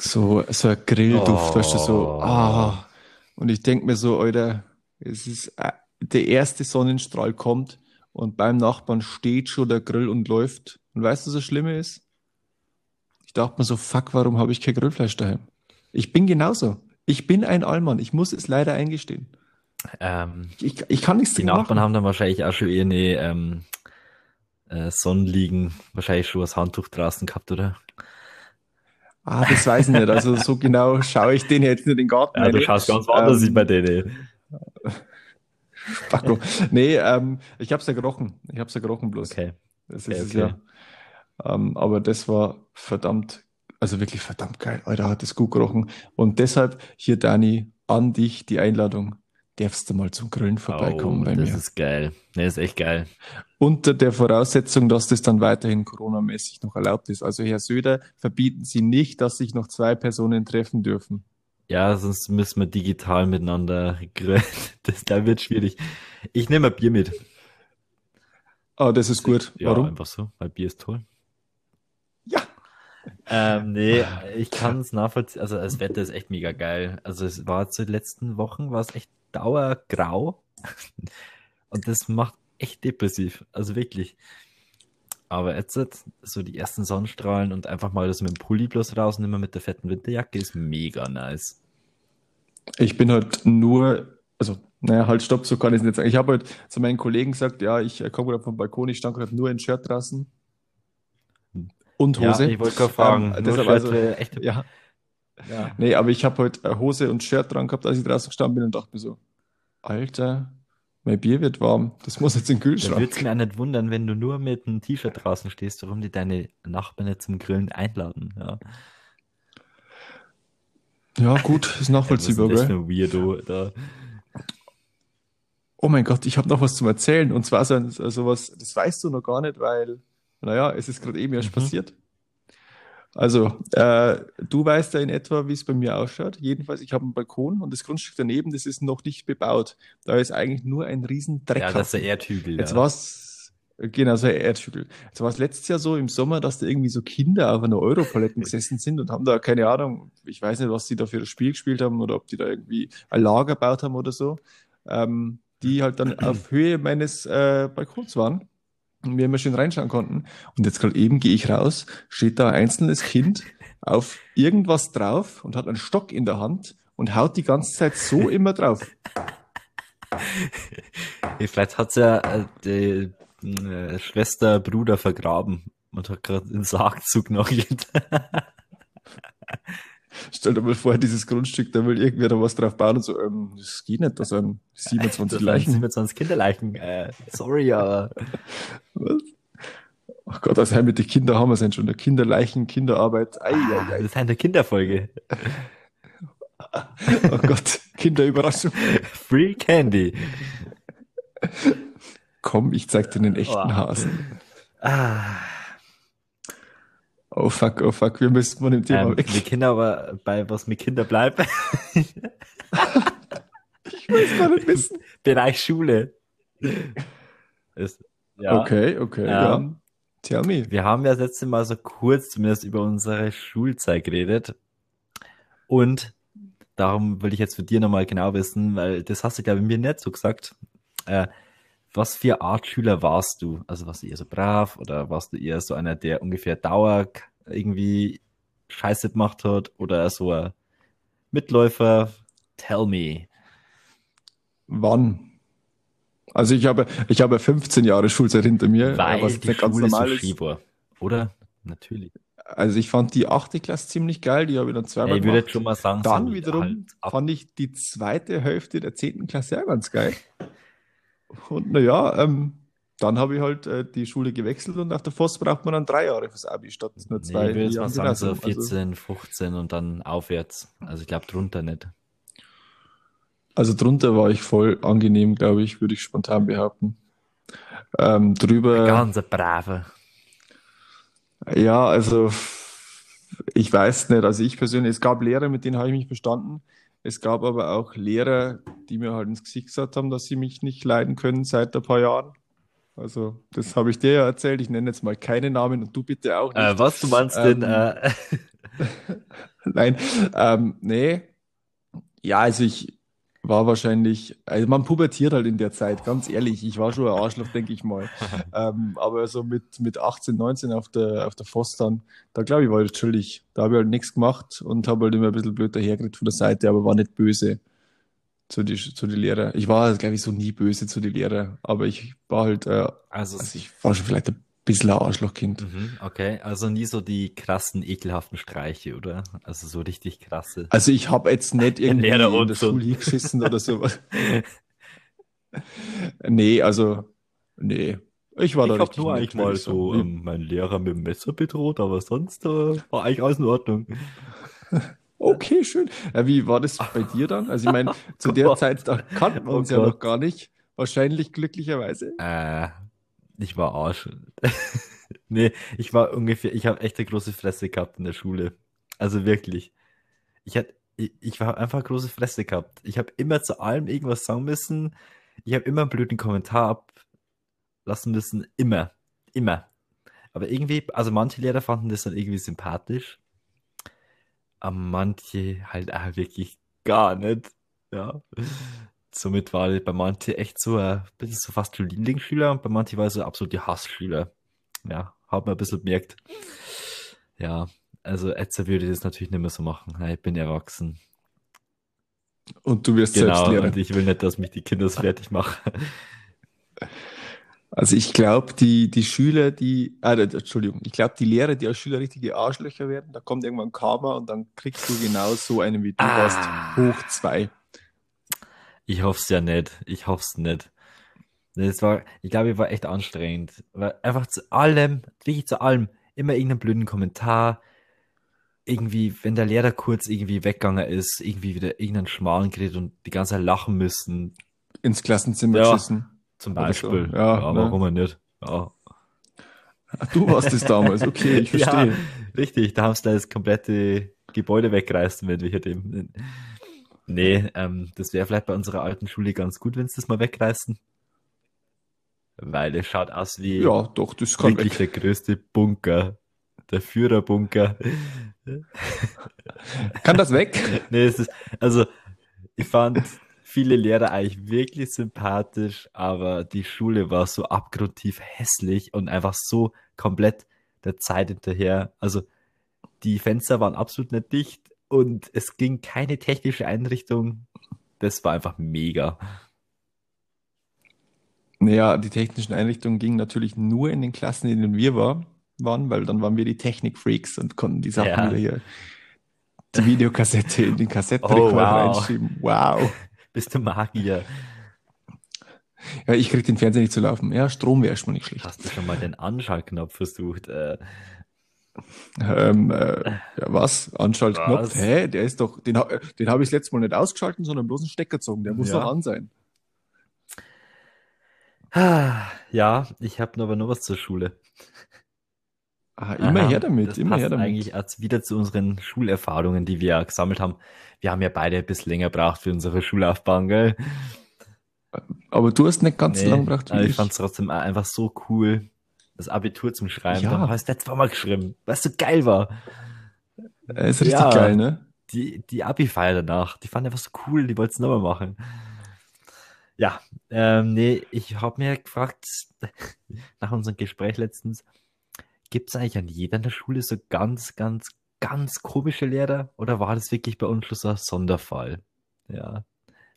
So, so ein Grillduft, Oh. weißt du, so, ah. Und ich denk mir so, Alter, es ist, äh, der erste Sonnenstrahl kommt und beim Nachbarn steht schon der Grill und läuft. Und weißt du, was das Schlimme ist? Ich dachte mir so, fuck, warum habe ich kein Grillfleisch daheim? Ich bin genauso. Ich bin ein Allmann. Ich muss es leider eingestehen. Ähm, Ich, ich kann nichts die Nachbarn machen. haben dann wahrscheinlich auch schon eine ähm, äh, Sonnenliegen, wahrscheinlich schon das Handtuch draußen gehabt, oder? Ah, das weiß ich nicht. Also so genau schaue ich den jetzt nicht in den Garten. Ja, du schaust ganz woanders Ähm, bei denen. Spacko. Nee, ähm, ich hab's ja gerochen. Ich hab's ja gerochen bloß. Okay. Das Okay, ist es okay. ja. Ähm, aber das war verdammt, also wirklich verdammt geil. Alter, hat das gut gerochen. Und deshalb hier, Dani, an dich die Einladung. Darfst du mal zum Grillen vorbeikommen Oh, bei das mir. ist geil. Nee, ist echt geil. Unter der Voraussetzung, dass das dann weiterhin coronamäßig noch erlaubt ist. Also, Herr Söder, verbieten Sie nicht, dass sich noch zwei Personen treffen dürfen. Ja, sonst müssen wir digital miteinander grillen. Das, da wird schwierig. Ich nehme ein Bier mit. Ah, das ist gut. Ja, Warum? einfach so, weil Bier ist toll. Ähm, nee, ich kann es nachvollziehen. Also das Wetter ist echt mega geil. Also es war zu den letzten Wochen, war es echt dauergrau. Und das macht echt depressiv. Also wirklich. Aber jetzt so die ersten Sonnenstrahlen und einfach mal das mit dem Pulli bloß raus und immer mit der fetten Winterjacke ist mega nice. Ich bin halt nur, also, naja, halt, stopp, so kann ich es nicht sagen. Ich habe halt zu meinen Kollegen gesagt, ja, ich äh, komme gerade vom Balkon, ich stand gerade nur in Shirt draußen und Ja, Hose. ich wollte gerade fragen. Ähm, deshalb also- wäre echt. Ja, Ja. nee, aber ich habe heute äh, Hose und Shirt dran gehabt, als ich draußen gestanden bin und dachte mir so, Alter, mein Bier wird warm, das muss jetzt in den Da würde es Kühlschrank. mir auch nicht wundern, wenn du nur mit einem T-Shirt draußen stehst, warum die deine Nachbarn nicht zum Grillen einladen. Ja. Ja, gut, ist ist nachvollziehbar, denn das gell? ein Weirdo da? Oh mein Gott, ich habe noch was zum Erzählen. Und zwar so, so was, das weißt du noch gar nicht, weil, naja, es ist gerade eben erst Mhm. passiert. Also, äh, du weißt ja in etwa, wie es bei mir ausschaut. Jedenfalls, ich habe einen Balkon und das Grundstück daneben, das ist noch nicht bebaut. Da ist eigentlich nur ein riesen Ja, das ist der Erdhügel. Jetzt ja. war's, genau, so ein Erdhügel. Jetzt war es letztes Jahr so im Sommer, dass da irgendwie so Kinder auf einer Europaletten gesessen sind und haben da, keine Ahnung, ich weiß nicht, was die da für das Spiel gespielt haben oder ob die da irgendwie ein Lager gebaut haben oder so, ähm, die halt dann auf Höhe meines äh, Balkons waren und wir immer schön reinschauen konnten. Und jetzt gerade eben gehe ich raus, steht da ein einzelnes Kind auf irgendwas drauf und hat einen Stock in der Hand und haut die ganze Zeit so immer drauf. Vielleicht hat's ja äh, die äh, Schwester, Bruder vergraben und hat gerade den Sargzug noch. Stell dir mal vor, dieses Grundstück, da will irgendwer da was drauf bauen und so, ähm, das geht nicht, da sind 27 Das waren Leichen. 27 Kinderleichen. Äh, sorry, aber Was? Ach Gott, also mit den Kindern haben wir es schon. Der Kinderleichen, Kinderarbeit. Ei, ei, das ei. ist eine Kinderfolge. Oh Gott, Kinderüberraschung. Free Candy. Komm, ich zeig dir den echten Wow. Hasen. Ah, Oh fuck, oh fuck, wir müssen von dem Thema ähm, weg. wir Kinder aber bei was mit Kinder bleibt. Ich will es gar nicht wissen. Bereich Schule. Ist, ja. Okay, okay, ja. Ähm, Tell me. Wir haben ja das letzte Mal so kurz zumindest über unsere Schulzeit geredet. Und darum will ich jetzt für dir nochmal genau wissen, weil das hast du, glaube ich, mir nicht so gesagt. Äh, was für Art Schüler warst du? Also warst du eher so brav oder warst du eher so einer, der ungefähr Dauer irgendwie Scheiße gemacht hat oder so ein Mitläufer? Tell me. Wann? Also ich habe, ich habe 15 Jahre Schulzeit hinter mir, Weil was die ganz Schule normal ist. schief war. Oder? Natürlich. Also ich fand die achte Klasse ziemlich geil, die habe ich dann zweimal Ja, ich gemacht. schon mal sagen, Dann so wiederum halt fand ich die zweite Hälfte der zehnten Klasse auch ganz geil. Und naja, ähm, dann habe ich halt äh, die Schule gewechselt und nach der Voss braucht man dann drei Jahre fürs Abi statt nur Nee, zwei. ich würde jetzt mal sagen, so Gymnasium. 14, 15 und dann aufwärts. Also ich glaube drunter nicht. Also, also drunter war ich voll angenehm, glaube ich, würde ich spontan behaupten. Ähm, drüber, Ganz ein braver. ja, also ich weiß nicht, also ich persönlich, es gab Lehrer, mit denen habe ich mich verstanden. Es gab aber auch Lehrer, die mir halt ins Gesicht gesagt haben, dass sie mich nicht leiden können seit ein paar Jahren. Also, das habe ich dir ja erzählt. Ich nenne jetzt mal keine Namen und du bitte auch nicht. Äh, was du meinst Ähm, denn? Äh, Nein, ähm, nee. Ja, also ich war wahrscheinlich, also man pubertiert halt in der Zeit, ganz ehrlich. Ich war schon ein Arschloch, denke ich mal. ähm, aber so mit, mit 18, 19 auf der, auf der dann, da glaube ich, war ich chillig. Da habe ich halt nichts gemacht und habe halt immer ein bisschen blöd dahergeredet von der Seite, aber war nicht böse zu die, zu die Lehrer. Ich war, glaube ich, so nie böse zu die Lehrer, aber ich war halt, äh, also, also ich war schon vielleicht ein bisschen ein Arschlochkind. mhm, okay, also nie so die krassen, ekelhaften Streiche, oder? Also so richtig krasse. Also ich habe jetzt nicht irgendwie in der. Schule geschissen oder sowas. Nee, also, nee. Ich war Ich da richtig nur eigentlich mal so ähm, meinen Lehrer mit dem Messer bedroht, aber sonst äh, war eigentlich alles in Ordnung. Okay, schön. Ja, wie war das bei dir dann? Also ich meine, zu der Gott. Zeit, da kannten wir Oh uns ja noch gar nicht. Wahrscheinlich glücklicherweise. Äh, ich war Arsch. Nee, ich war ungefähr, ich habe echt eine große Fresse gehabt in der Schule. Also wirklich. Ich hatte, ich, ich war einfach eine große Fresse gehabt. Ich habe immer zu allem irgendwas sagen müssen. Ich habe immer einen blöden Kommentar ablassen müssen. Immer. Immer. Aber irgendwie, also manche Lehrer fanden das dann irgendwie sympathisch. Aber manche halt auch wirklich gar nicht. Ja. Somit war bei manchen echt so ein bisschen so fast Lieblingsschüler und bei manchen war ich so absolut die Hassschüler. Ja, hat man ein bisschen gemerkt. Ja, also jetzt würde ich das natürlich nicht mehr so machen. Ich bin erwachsen. Und du wirst selbst Genau, Lehrer. und ich will nicht, dass mich die Kinder so fertig machen. Also ich glaube, die, die Schüler, die, ah, Entschuldigung, ich glaube, die Lehrer, die als Schüler richtige Arschlöcher werden, da kommt irgendwann Karma und dann kriegst du genau so einen wie du Ah. warst, hoch zwei. Ich hoffe es ja nicht. Ich hoffe es nicht. Das war, ich glaube, ich war echt anstrengend. Weil einfach zu allem, wirklich zu allem, immer irgendeinen blöden Kommentar. Irgendwie, wenn der Lehrer kurz irgendwie weggegangen ist, irgendwie wieder irgendeinen Schmarrn geredet und die ganze Zeit lachen müssen. Ins Klassenzimmer Ja. geschissen. Zum Oder so. Beispiel. Ja, Ja, ne? warum nicht? Ja. Du warst es damals, okay, ich verstehe. Ja, richtig, da haben sie da das komplette Gebäude wegreißen, wenn wir hier dem. Nee, ähm, das wäre vielleicht bei unserer alten Schule ganz gut, wenn sie das mal wegreißen. Weil es schaut aus wie Ja, doch, das kann wirklich weg. der größte Bunker. Der Führerbunker. Kann das weg? Nee, es ist, also, ich fand viele Lehrer eigentlich wirklich sympathisch, aber die Schule war so abgrundtief hässlich und einfach so komplett der Zeit hinterher. Also, die Fenster waren absolut nicht dicht und es ging keine technische Einrichtung. Das war einfach mega. Naja, die technischen Einrichtungen gingen natürlich nur in den Klassen, in denen wir war, waren, weil dann waren wir die Technik-Freaks und konnten die Sachen Ja. wieder hier, die Videokassette in den Kassettenrekorder Oh, wow. reinschieben. Wow. Bist du Magier? Ja, ich krieg den Fernseher nicht zu laufen. Ja, Strom wäre schon mal nicht schlecht. Hast du schon mal den Anschaltknopf versucht? Äh, Ähm, äh, ja, was? Anschaltknopf? Was? Hä? Der ist doch, den, den habe ich das letzte Mal nicht ausgeschalten, sondern bloß einen Stecker gezogen. Der muss Ja. noch an sein. ja, ich habe aber noch was zur Schule. Ah, immer Aha, her damit, das immer passt her damit. eigentlich als wieder zu unseren Schulerfahrungen, die wir ja gesammelt haben. Wir haben ja beide ein bisschen länger gebraucht für unsere Schullaufbahn, gell? Aber du hast nicht ganz so Nee, lange gebraucht wie ich ich. fand es trotzdem einfach so cool, das Abitur zum Schreiben. Ja. Da habe ich das letzte Mal geschrieben, was so geil war. Äh, ist richtig Ja. geil, ne? Die, die Abi-Feier danach, die fand ich einfach so cool, die wollten es nochmal machen. Ja, ähm, nee, ich habe mir gefragt, nach unserem Gespräch letztens, gibt es eigentlich an jeder in der Schule so ganz, ganz, ganz komische Lehrer? Oder war das wirklich bei uns schon so ein Sonderfall? Ja.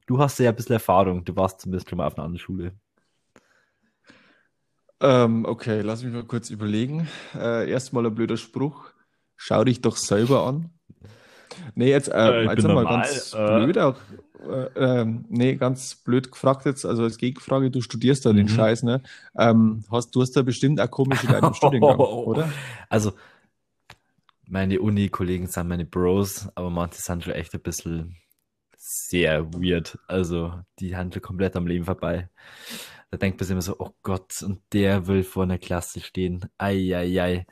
Du hast ja ein bisschen Erfahrung, du warst zumindest schon mal auf einer anderen Schule. Ähm, okay, lass mich mal kurz überlegen. Äh, erstmal ein blöder Spruch. Schau dich doch selber an. Nee, jetzt, Äh, äh, jetzt einmal normal, ganz äh. blöd auch. Äh, ähm, nee, ganz blöd gefragt jetzt, also als Gegenfrage, du studierst da den Mhm. Scheiß, ne? Ähm, hast, du hast da bestimmt auch komische Leute im Studiengang, oder? Also, meine Uni-Kollegen sind meine Bros, aber manche sind schon echt ein bisschen sehr weird. Also, die schon komplett am Leben vorbei. Denkt man sich immer so, oh Gott, und der will vor einer Klasse stehen. Eieiei.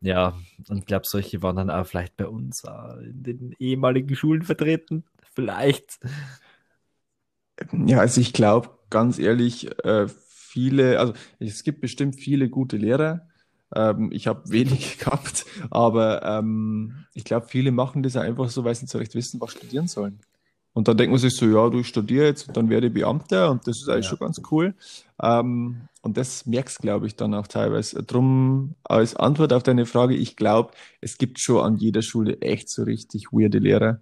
Ja, und glaube, solche waren dann auch vielleicht bei uns äh, in den ehemaligen Schulen vertreten. Vielleicht. Ja, also ich glaube, ganz ehrlich, äh, viele, also es gibt bestimmt viele gute Lehrer. Ähm, ich habe wenig gehabt, aber ähm, ich glaube, viele machen das einfach so, weil sie nicht so recht wissen, was studieren sollen. Und dann denkt man sich so, ja, du ich studiere jetzt und dann werde ich Beamter und das ist eigentlich Ja. schon ganz cool. Ähm, und das merkst, glaube ich, dann auch teilweise. Drum als Antwort auf deine Frage, ich glaube, es gibt schon an jeder Schule echt so richtig weirde Lehrer.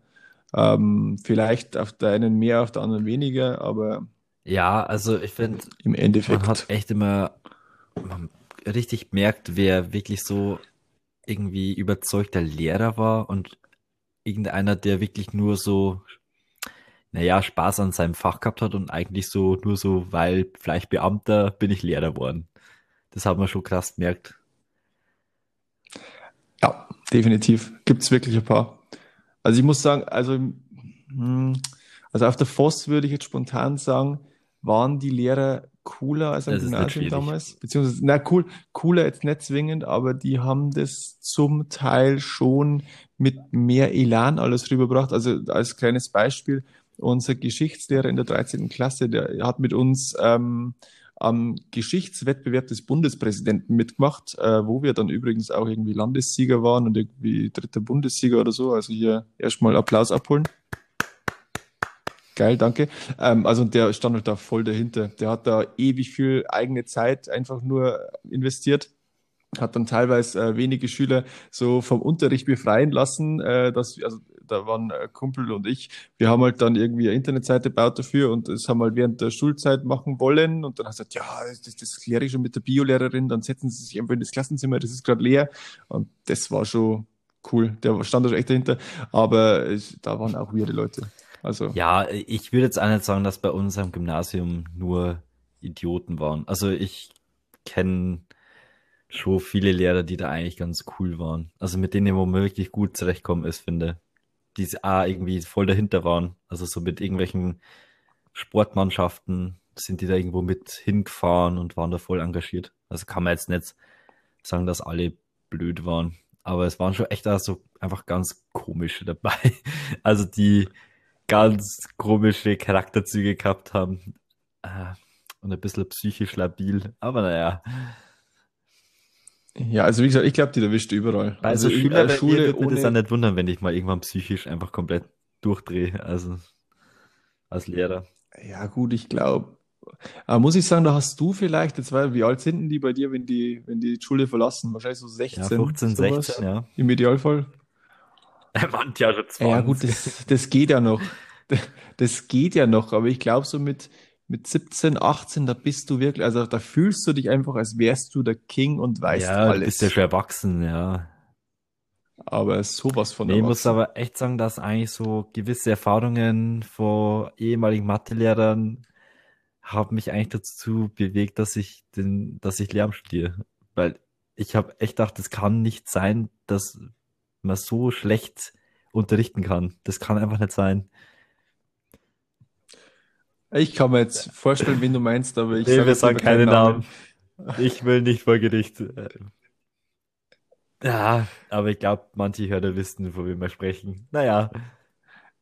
Ähm, vielleicht auf der einen mehr, auf der anderen weniger, aber Ja, also ich finde, im Man Endeffekt. hat echt immer man richtig gemerkt, wer wirklich so irgendwie überzeugter Lehrer war und irgendeiner, der wirklich nur so, naja, Spaß an seinem Fach gehabt hat und eigentlich so, nur so, weil vielleicht Beamter, bin ich Lehrer geworden. Das hat man schon krass gemerkt. Ja, definitiv. Gibt es wirklich ein paar. Also ich muss sagen, also, hm, also auf der Voss würde ich jetzt spontan sagen, waren die Lehrer cooler als am Das Gymnasium damals? Beziehungsweise, na cool, cooler jetzt nicht zwingend, aber die haben das zum Teil schon mit mehr Elan alles rübergebracht. Also als kleines Beispiel, unser Geschichtslehrer in der 13. Klasse, der hat mit uns ähm, am Geschichtswettbewerb des Bundespräsidenten mitgemacht, äh, wo wir dann übrigens auch irgendwie Landessieger waren und irgendwie dritter Bundessieger oder so. Also hier erstmal Applaus abholen. Geil, danke. Ähm, also der stand halt da voll dahinter. Der hat da ewig viel eigene Zeit einfach nur investiert. Hat dann teilweise äh, wenige Schüler so vom Unterricht befreien lassen. Äh, dass, also da waren äh, Kumpel und ich, wir haben halt dann irgendwie eine Internetseite gebaut dafür und das haben wir halt während der Schulzeit machen wollen. Und dann hat er gesagt, ja, das, das kläre ich schon mit der Biolehrerin, dann setzen Sie sich einfach in das Klassenzimmer, das ist gerade leer. Und das war schon cool. Der stand da schon echt dahinter. Aber es, da waren auch weirde Leute. Also. Ja, ich würde jetzt auch nicht sagen, dass bei uns am Gymnasium nur Idioten waren. Also ich kenne schon viele Lehrer, die da eigentlich ganz cool waren. Also mit denen, wo man wirklich gut zurechtkommen ist, finde. Die auch irgendwie voll dahinter waren. Also so mit irgendwelchen Sportmannschaften sind die da irgendwo mit hingefahren und waren da voll engagiert. Also kann man jetzt nicht sagen, dass alle blöd waren. Aber es waren schon echt auch so einfach ganz komische dabei. Also die ganz komische Charakterzüge gehabt haben. Äh, und ein bisschen psychisch labil. Aber naja. Ja, also wie gesagt, ich glaube, die erwischt überall. Also, in Schüler, bei Schule mir würde mir das ohne, auch nicht wundern, wenn ich mal irgendwann psychisch einfach komplett durchdrehe. Also als Lehrer. ja gut, ich glaube, aber muss ich sagen, da hast du vielleicht, jetzt weil, wie alt sind denn die bei dir, wenn die, wenn die Schule verlassen? Wahrscheinlich so Ja, 16, 15, sowas 16, ja. im Idealfall. Manche ja schon Ja, gut, 20. das, das geht ja noch. Das geht ja noch, aber ich glaube, so mit, mit 17, 18, da bist du wirklich, also da fühlst du dich einfach, als wärst du der King und weißt Ja, du alles. bist ja schon erwachsen, ja. Aber sowas von Nee, ich muss aber echt sagen, dass eigentlich so gewisse Erfahrungen von ehemaligen Mathelehrern haben mich eigentlich dazu bewegt, dass ich den, dass ich Lehramt studiere. Weil ich habe echt gedacht, es kann nicht sein, dass man so schlecht unterrichten kann. Das kann einfach nicht sein. Ich kann mir jetzt vorstellen, wen du meinst, aber ich Nee, sage wir sagen keine Namen. Namen. Ich will nicht vor Gericht. Äh, Ja, aber ich glaube, manche Hörer wissen, von wem wir sprechen. Naja,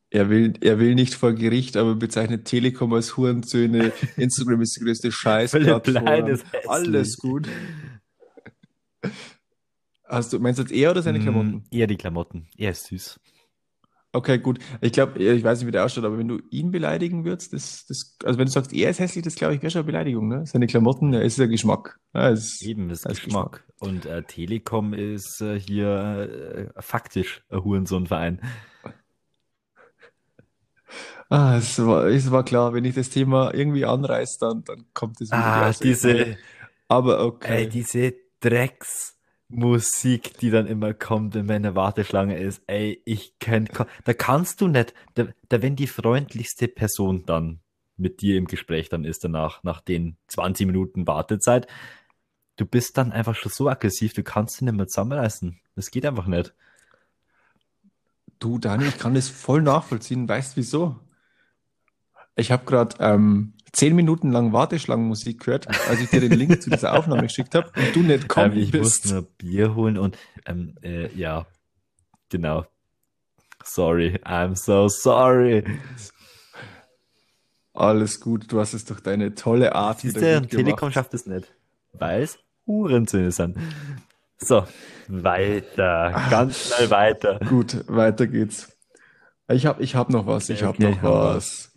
Er will, er will nicht vor Gericht, aber bezeichnet Telekom als Hurensöhne. Instagram ist die größte Scheißplattform. Alles gut. Hast du, meinst du jetzt er oder seine Mm, Klamotten? eher die Klamotten. Er ist süß. Okay, gut. Ich glaube, ich weiß nicht, wie der ausschaut, aber wenn du ihn beleidigen würdest, das, das, also wenn du sagst, er ist hässlich, das glaube ich wäre schon eine Beleidigung, ne? Seine Klamotten, ja, es ist ja Geschmack. Ja, ist, Eben, ist ist Geschmack. Und äh, Telekom ist äh, hier äh, faktisch ein Hurensohnverein. Ah, es war, es war klar, wenn ich das Thema irgendwie anreiß, dann, dann kommt es wieder Ah, diese, Aber ey, okay. diese Drecksmusik, die dann immer kommt, wenn man Warteschlange ist. Ey, ich könnte, da kannst du nicht, da, da wenn die freundlichste Person dann mit dir im Gespräch dann ist danach, nach den 20 Minuten Wartezeit, du bist dann einfach schon so aggressiv, du kannst dich nicht mehr zusammenreißen. Das geht einfach nicht. Du, Dani, ich kann das voll nachvollziehen. Weißt wieso? Ich habe gerade ähm, zehn Minuten lang Warteschlangenmusik gehört, als ich dir den Link zu dieser Aufnahme geschickt habe und du nicht Ähm, gekommen ich bist. musste nur Bier holen und ähm, äh, ja, genau. Sorry, I'm so sorry. Alles gut, du hast es durch deine tolle Art Siehst wieder gut und Telekom gemacht. schafft es nicht, weil es Hurensöhne sind. So, weiter, ganz schnell weiter. Gut, weiter geht's. Ich habe ich hab noch was, ich Okay, habe okay, noch was.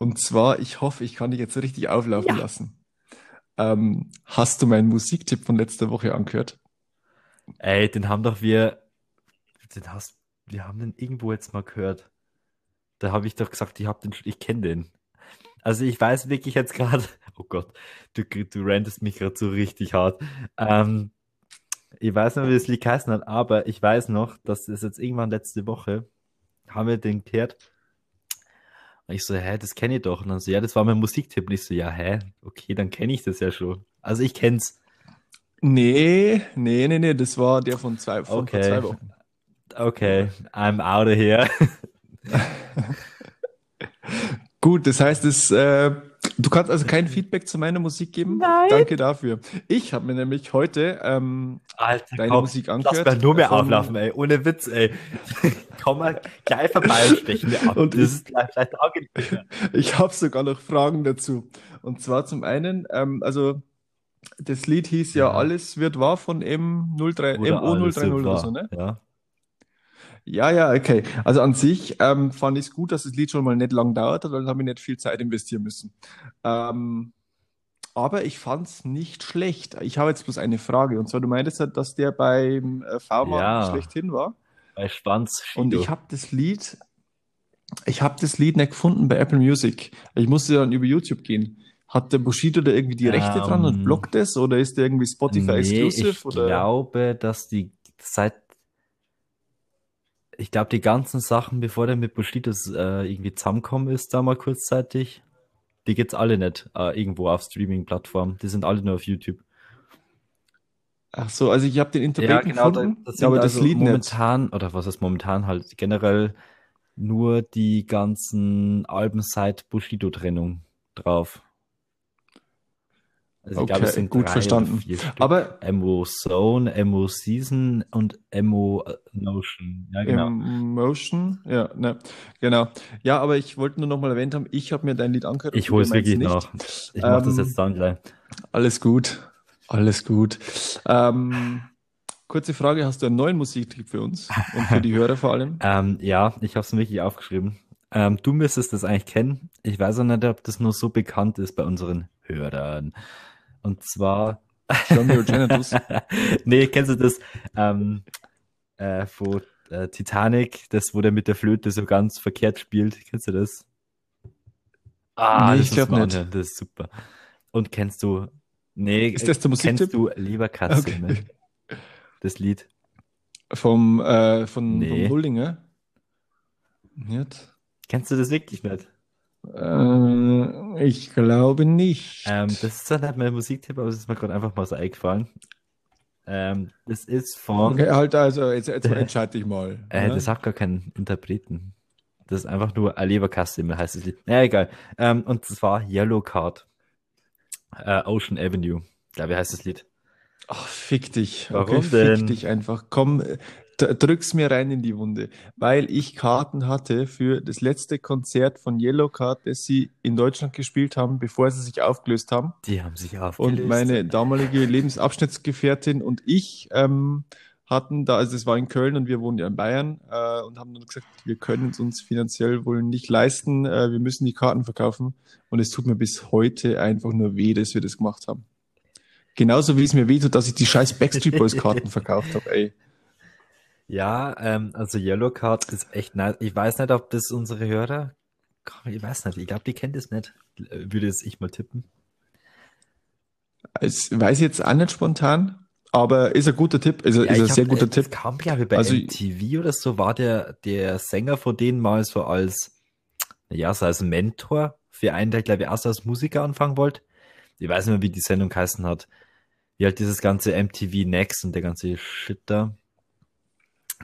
Und zwar, ich hoffe, ich kann dich jetzt richtig auflaufen Ja. lassen. Ähm, hast du meinen Musiktipp von letzter Woche angehört? Ey, den haben doch wir, den hast, wir haben den irgendwo jetzt mal gehört. Da habe ich doch gesagt, ich hab den, ich kenne den. Also ich weiß wirklich jetzt gerade, oh Gott, du, du rantest mich gerade so richtig hart. Ähm, ich weiß nicht, wie das Lied geheißen hat, aber ich weiß noch, dass es jetzt irgendwann letzte Woche, haben wir den gehört. Und ich so, hä, das kenne ich doch. Und dann so, ja, das war mein Musiktipp. Und ich so, ja, hä, okay, dann kenne ich das ja schon. Also ich kenn's. Nee, nee, nee, nee, das war der von zwei, von Okay. zwei Wochen. Okay, I'm out of here. Gut, das heißt, es, äh, du kannst also kein Feedback zu meiner Musik geben. Nein. Danke dafür. Ich habe mir nämlich heute ähm, Alter, deine komm, Musik lass angehört. mal nur mehr von- auflaufen, ey. Ohne Witz, ey. Komm mal gleich vorbei und stechen wir ab. Und das ich- ist gleich, gleich angenehm. Ich habe sogar noch Fragen dazu. Und zwar zum einen, ähm, also das Lied hieß ja, Ja. Alles wird wahr von M03, Oder alles MO030 oder so, ne? Ja. Ja, ja, okay. Also an sich ähm, fand ich es gut, dass das Lied schon mal nicht lang dauert hat, weil dann habe ich nicht viel Zeit investieren müssen. Ähm, aber ich fand es nicht schlecht. Ich habe jetzt bloß eine Frage. Und zwar, du meintest halt, dass der beim äh, V-Mann Ja. schlechthin war. Bei Schwanz Und ich habe das Lied, ich habe das Lied nicht gefunden bei Apple Music. Ich musste dann über YouTube gehen. Hat der Bushido da irgendwie die Rechte dran und Ähm, blockt es? Oder ist der irgendwie Spotify Nee, exclusive? ich Oder? glaube, dass die seit ich glaube, die ganzen Sachen, bevor der mit Bushidos äh, irgendwie zusammengekommen ist, da mal kurzzeitig, die gibt's alle nicht äh, irgendwo auf Streaming-Plattformen. Die sind alle nur auf YouTube. Ach so, also ich habe den Interpreten da- gefunden, das sind aber das also Lied nicht. momentan, oder was heißt momentan halt, generell nur die ganzen Alben seit Bushido-Trennung drauf. Also ich glaube, es Okay, sind gut verstanden. Aber Emo Zone, Emo Season und Emo äh, Notion. Ja, genau. Emotion, ja, ne, genau. Ja, aber ich wollte nur noch mal erwähnt haben, ich habe mir dein Lied angehört. ich hole es wirklich nicht. nach. Ich mache das jetzt dann gleich. Alles gut, alles gut. Ähm, kurze Frage, hast du einen neuen Musiktipp für uns und für die Hörer vor allem? Ähm, ja, ich habe es mir wirklich aufgeschrieben. Ähm, du müsstest das eigentlich kennen. Ich weiß auch nicht, ob das nur so bekannt ist bei unseren Hörern. Und zwar, Genitals. nee, kennst du das ähm, äh, von äh, Titanic, das, wo der mit der Flöte so ganz verkehrt spielt? Kennst du das? Ah, Nee, das ich glaub musst du mal nicht. anhören, Das ist super. Und kennst du, nee, Ist das der Musiktipp? kennst du Lieber Katze, Okay. ne? Das Lied. Vom, äh, von, Nee. vom Bullinger? Nicht? Kennst du das wirklich nicht? Äh, ich glaube nicht. Ähm, das ist dann halt mein Musiktipp, aber es ist mir gerade einfach mal so eingefallen. Ähm, das ist von, Okay, halt, also, jetzt, jetzt entscheide ich mal. äh, ne? das hat gar keinen Interpreten. Das ist einfach nur Leberkasse, heißt das Lied. Ja, egal. Ähm, und zwar Yellow Card. Äh, Ocean Avenue. Glaube ich, heißt das Lied. Ach, fick dich. Warum okay, denn? fick dich einfach. Komm, äh, drück's mir rein in die Wunde. Weil ich Karten hatte für das letzte Konzert von Yellow Card, das sie in Deutschland gespielt haben, bevor sie sich aufgelöst haben. Die haben sich aufgelöst. Und meine damalige Lebensabschnittsgefährtin und ich ähm, hatten da, also es war in Köln und wir wohnen ja in Bayern äh, und haben dann gesagt, wir können es uns finanziell wohl nicht leisten, äh, wir müssen die Karten verkaufen. Und es tut mir bis heute einfach nur weh, dass wir das gemacht haben. Genauso wie es mir weh tut, dass ich die scheiß Backstreet Boys Karten verkauft habe, ey. Ja, ähm, also Yellow Card ist echt nice. Ich weiß nicht, ob das unsere Hörer, ich weiß nicht, ich glaube, die kennt es nicht. Würde es ich mal tippen. Es weiß ich jetzt auch nicht spontan, aber ist ein guter Tipp, ist, ein- Ja, ist ein ich sehr hab, guter äh, Tipp. Das kam, glaube ich, bei Also- MTV oder so, war der, der Sänger von denen mal so als, ja, so als Mentor für einen, der, glaube ich, erst als Musiker anfangen wollte. Ich weiß nicht mehr, wie die Sendung geheißen hat. Wie halt dieses ganze MTV Next und der ganze Shit da.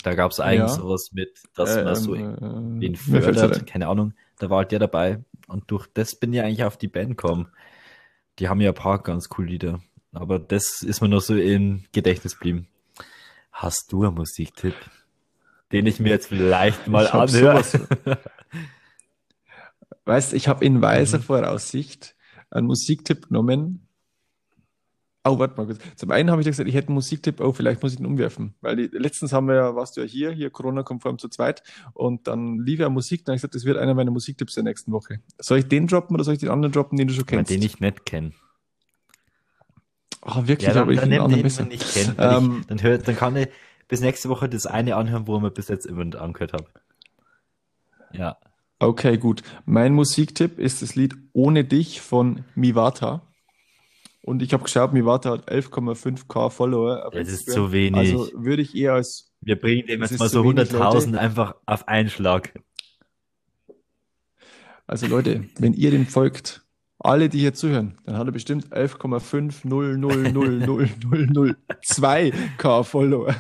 Da gab es eigentlich Ja. sowas mit, dass man so Ähm, mir fällt's fördert, ein. keine Ahnung. Da war halt der dabei. Und durch das bin ich eigentlich auf die Band gekommen. Die haben ja ein paar ganz coole Lieder. Aber das ist mir noch so im Gedächtnis geblieben. Hast du einen Musiktipp, den ich mir jetzt vielleicht mal anhöre? Weißt, ich habe in weiser Mhm. Voraussicht einen Musiktipp genommen. Oh, warte mal kurz. Zum einen habe ich gesagt, ich hätte einen Musiktipp, oh, vielleicht muss ich ihn umwerfen. Weil die, letztens haben wir ja, warst du ja hier, hier Corona-konform zu zweit, und dann lief ja Musik, dann habe ich gesagt, das wird einer meiner Musiktipps der nächsten Woche. Soll ich den droppen oder soll ich den anderen droppen, den du schon kennst? den ich nicht kenne. Ah, wirklich, Ja, dann, aber ich dann den anderen besser. kenne. weil Ähm, ich, dann, hör, dann kann ich bis nächste Woche das eine anhören, wo ich mir bis jetzt immer nicht angehört habe. Ja. Okay, gut. Mein Musiktipp ist das Lied Ohne dich von Miwata. Und ich habe geschaut, Miwata hat 11,5k Follower. Das ist zu wenig. Also würde ich eher als, Wir bringen dem jetzt mal so wenig, 100.000 Leute. einfach auf einen Schlag. Also Leute, wenn ihr dem folgt, alle, die hier zuhören, dann hat er bestimmt 11,5000002 K Follower.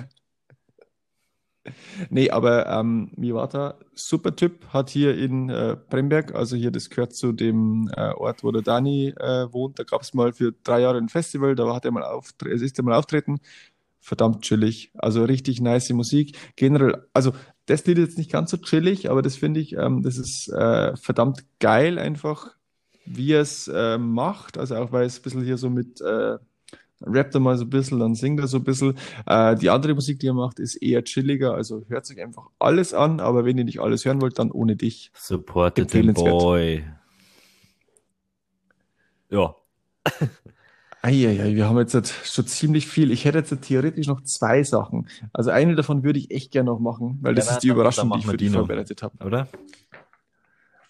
Nee, aber ähm, Miwata, super Typ, hat hier in äh, Bremberg, also hier, das gehört zu dem äh, Ort, wo der Dani äh, wohnt. Da gab es mal für drei Jahre ein Festival, da hat er mal auftre ist er mal auftreten. Verdammt chillig, also richtig nice Musik. Generell, also das Lied ist jetzt nicht ganz so chillig, aber das finde ich, ähm, das ist äh, verdammt geil einfach, wie er es äh, macht. Also auch weil es ein bisschen hier so mit äh, rappt er mal so ein bisschen, dann singt er so ein bisschen. Äh, die andere Musik, die er macht, ist eher chilliger, also hört sich einfach alles an, aber wenn ihr nicht alles hören wollt, dann ohne dich. Supported the boy. Ja. Eieiei, wir haben jetzt schon ziemlich viel. Ich hätte jetzt theoretisch noch zwei Sachen. Also eine davon würde ich echt gerne noch machen, weil das ja, ist die Überraschung, die ich für dich vorbereitet habe. Oder?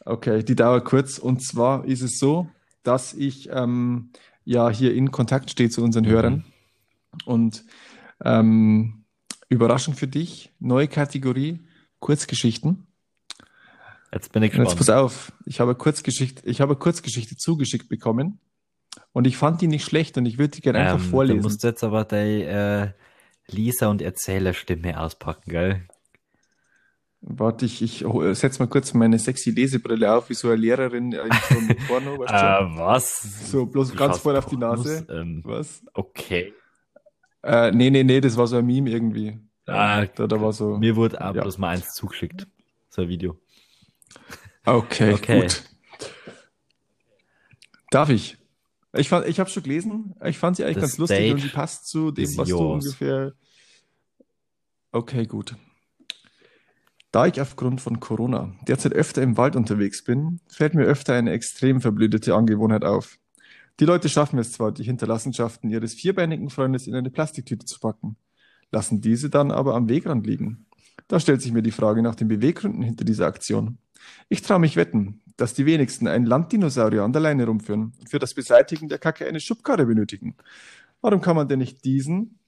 Okay, die dauert kurz. Und zwar ist es so, dass ich ähm, ja hier in Kontakt stehe zu unseren mhm. Hörern. Und ähm, Überraschung für dich, neue Kategorie, Kurzgeschichten. Jetzt bin ich gespannt. Jetzt pass auf, ich habe Kurzgeschichte, ich habe Kurzgeschichte zugeschickt bekommen und ich fand die nicht schlecht und ich würde die gerne einfach ähm, vorlesen. Du musst jetzt aber die äh, Lisa und Erzählerstimme auspacken, gell? Warte, ich, ich setze mal kurz meine sexy Lesebrille auf, wie so eine Lehrerin in so einem Porno. Weißt äh, was? So, bloß du ganz voll auf die Nase. Ähm, was? Okay. Äh, nee, nee, nee, das war so ein Meme irgendwie. Ah, da, da war so. Mir wurde aber ja. bloß mal eins zugeschickt. So ein Video. Okay, okay. gut. Darf ich? Ich, fand, ich habe schon gelesen. Ich fand sie eigentlich The ganz lustig und sie passt zu dem, was yours. du ungefähr. Okay, gut. Da ich aufgrund von Corona derzeit öfter im Wald unterwegs bin, fällt mir öfter eine extrem verblödete Angewohnheit auf. Die Leute schaffen es zwar, die Hinterlassenschaften ihres vierbeinigen Freundes in eine Plastiktüte zu packen, lassen diese dann aber am Wegrand liegen. Da stellt sich mir die Frage nach den Beweggründen hinter dieser Aktion. Ich traue mich wetten, dass die wenigsten einen Landdinosaurier an der Leine rumführen und für das Beseitigen der Kacke eine Schubkarre benötigen. Warum kann man denn nicht diesen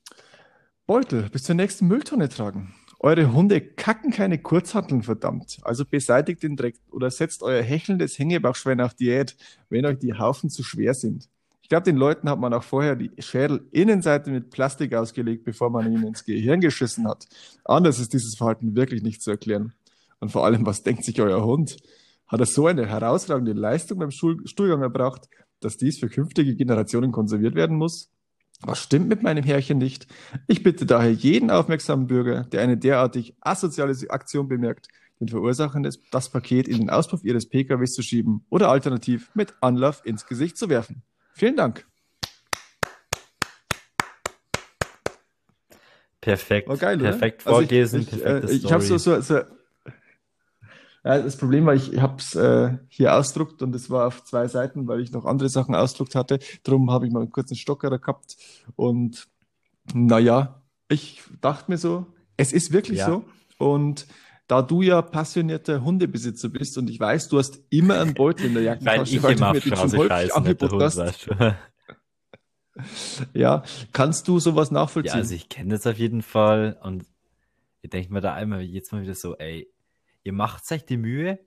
Beutel bis zur nächsten Mülltonne tragen? Eure Hunde kacken keine Kurzhanteln, verdammt. Also beseitigt den Dreck oder setzt euer hechelndes Hängebauchschwein auf Diät, wenn euch die Haufen zu schwer sind. Ich glaube, den Leuten hat man auch vorher die Schädelinnenseite mit Plastik ausgelegt, bevor man ihnen ins Gehirn geschissen hat. Anders ist dieses Verhalten wirklich nicht zu erklären. Und vor allem, was denkt sich euer Hund? Hat er so eine herausragende Leistung beim Stuhlgang erbracht, dass dies für künftige Generationen konserviert werden muss? Was stimmt mit meinem Herrchen nicht? Ich bitte daher jeden aufmerksamen Bürger, der eine derartig asoziale Aktion bemerkt, den Verursachern das, das Paket in den Auspuff ihres PKWs zu schieben oder alternativ mit Anlauf ins Gesicht zu werfen. Vielen Dank. Perfekt. Oh, geil, perfekt vorgelesen. Also ich, ich, äh, ich habe so, so, so ja, das Problem war, ich habe es äh, hier ausdruckt und es war auf zwei Seiten, weil ich noch andere Sachen ausdruckt hatte. Darum habe ich mal einen kurzen Stockerer gehabt. Und naja, ich dachte mir so, es ist wirklich ja. so. Und da du ja passionierter Hundebesitzer bist und ich weiß, du hast immer einen Beutel in der Jackentasche, weil, weil du mir den schon häufig angeboten hast. ja, kannst du sowas nachvollziehen? Ja, also ich kenne das auf jeden Fall und ich denke mir da einmal jetzt mal wieder so, ey, ihr macht euch die Mühe,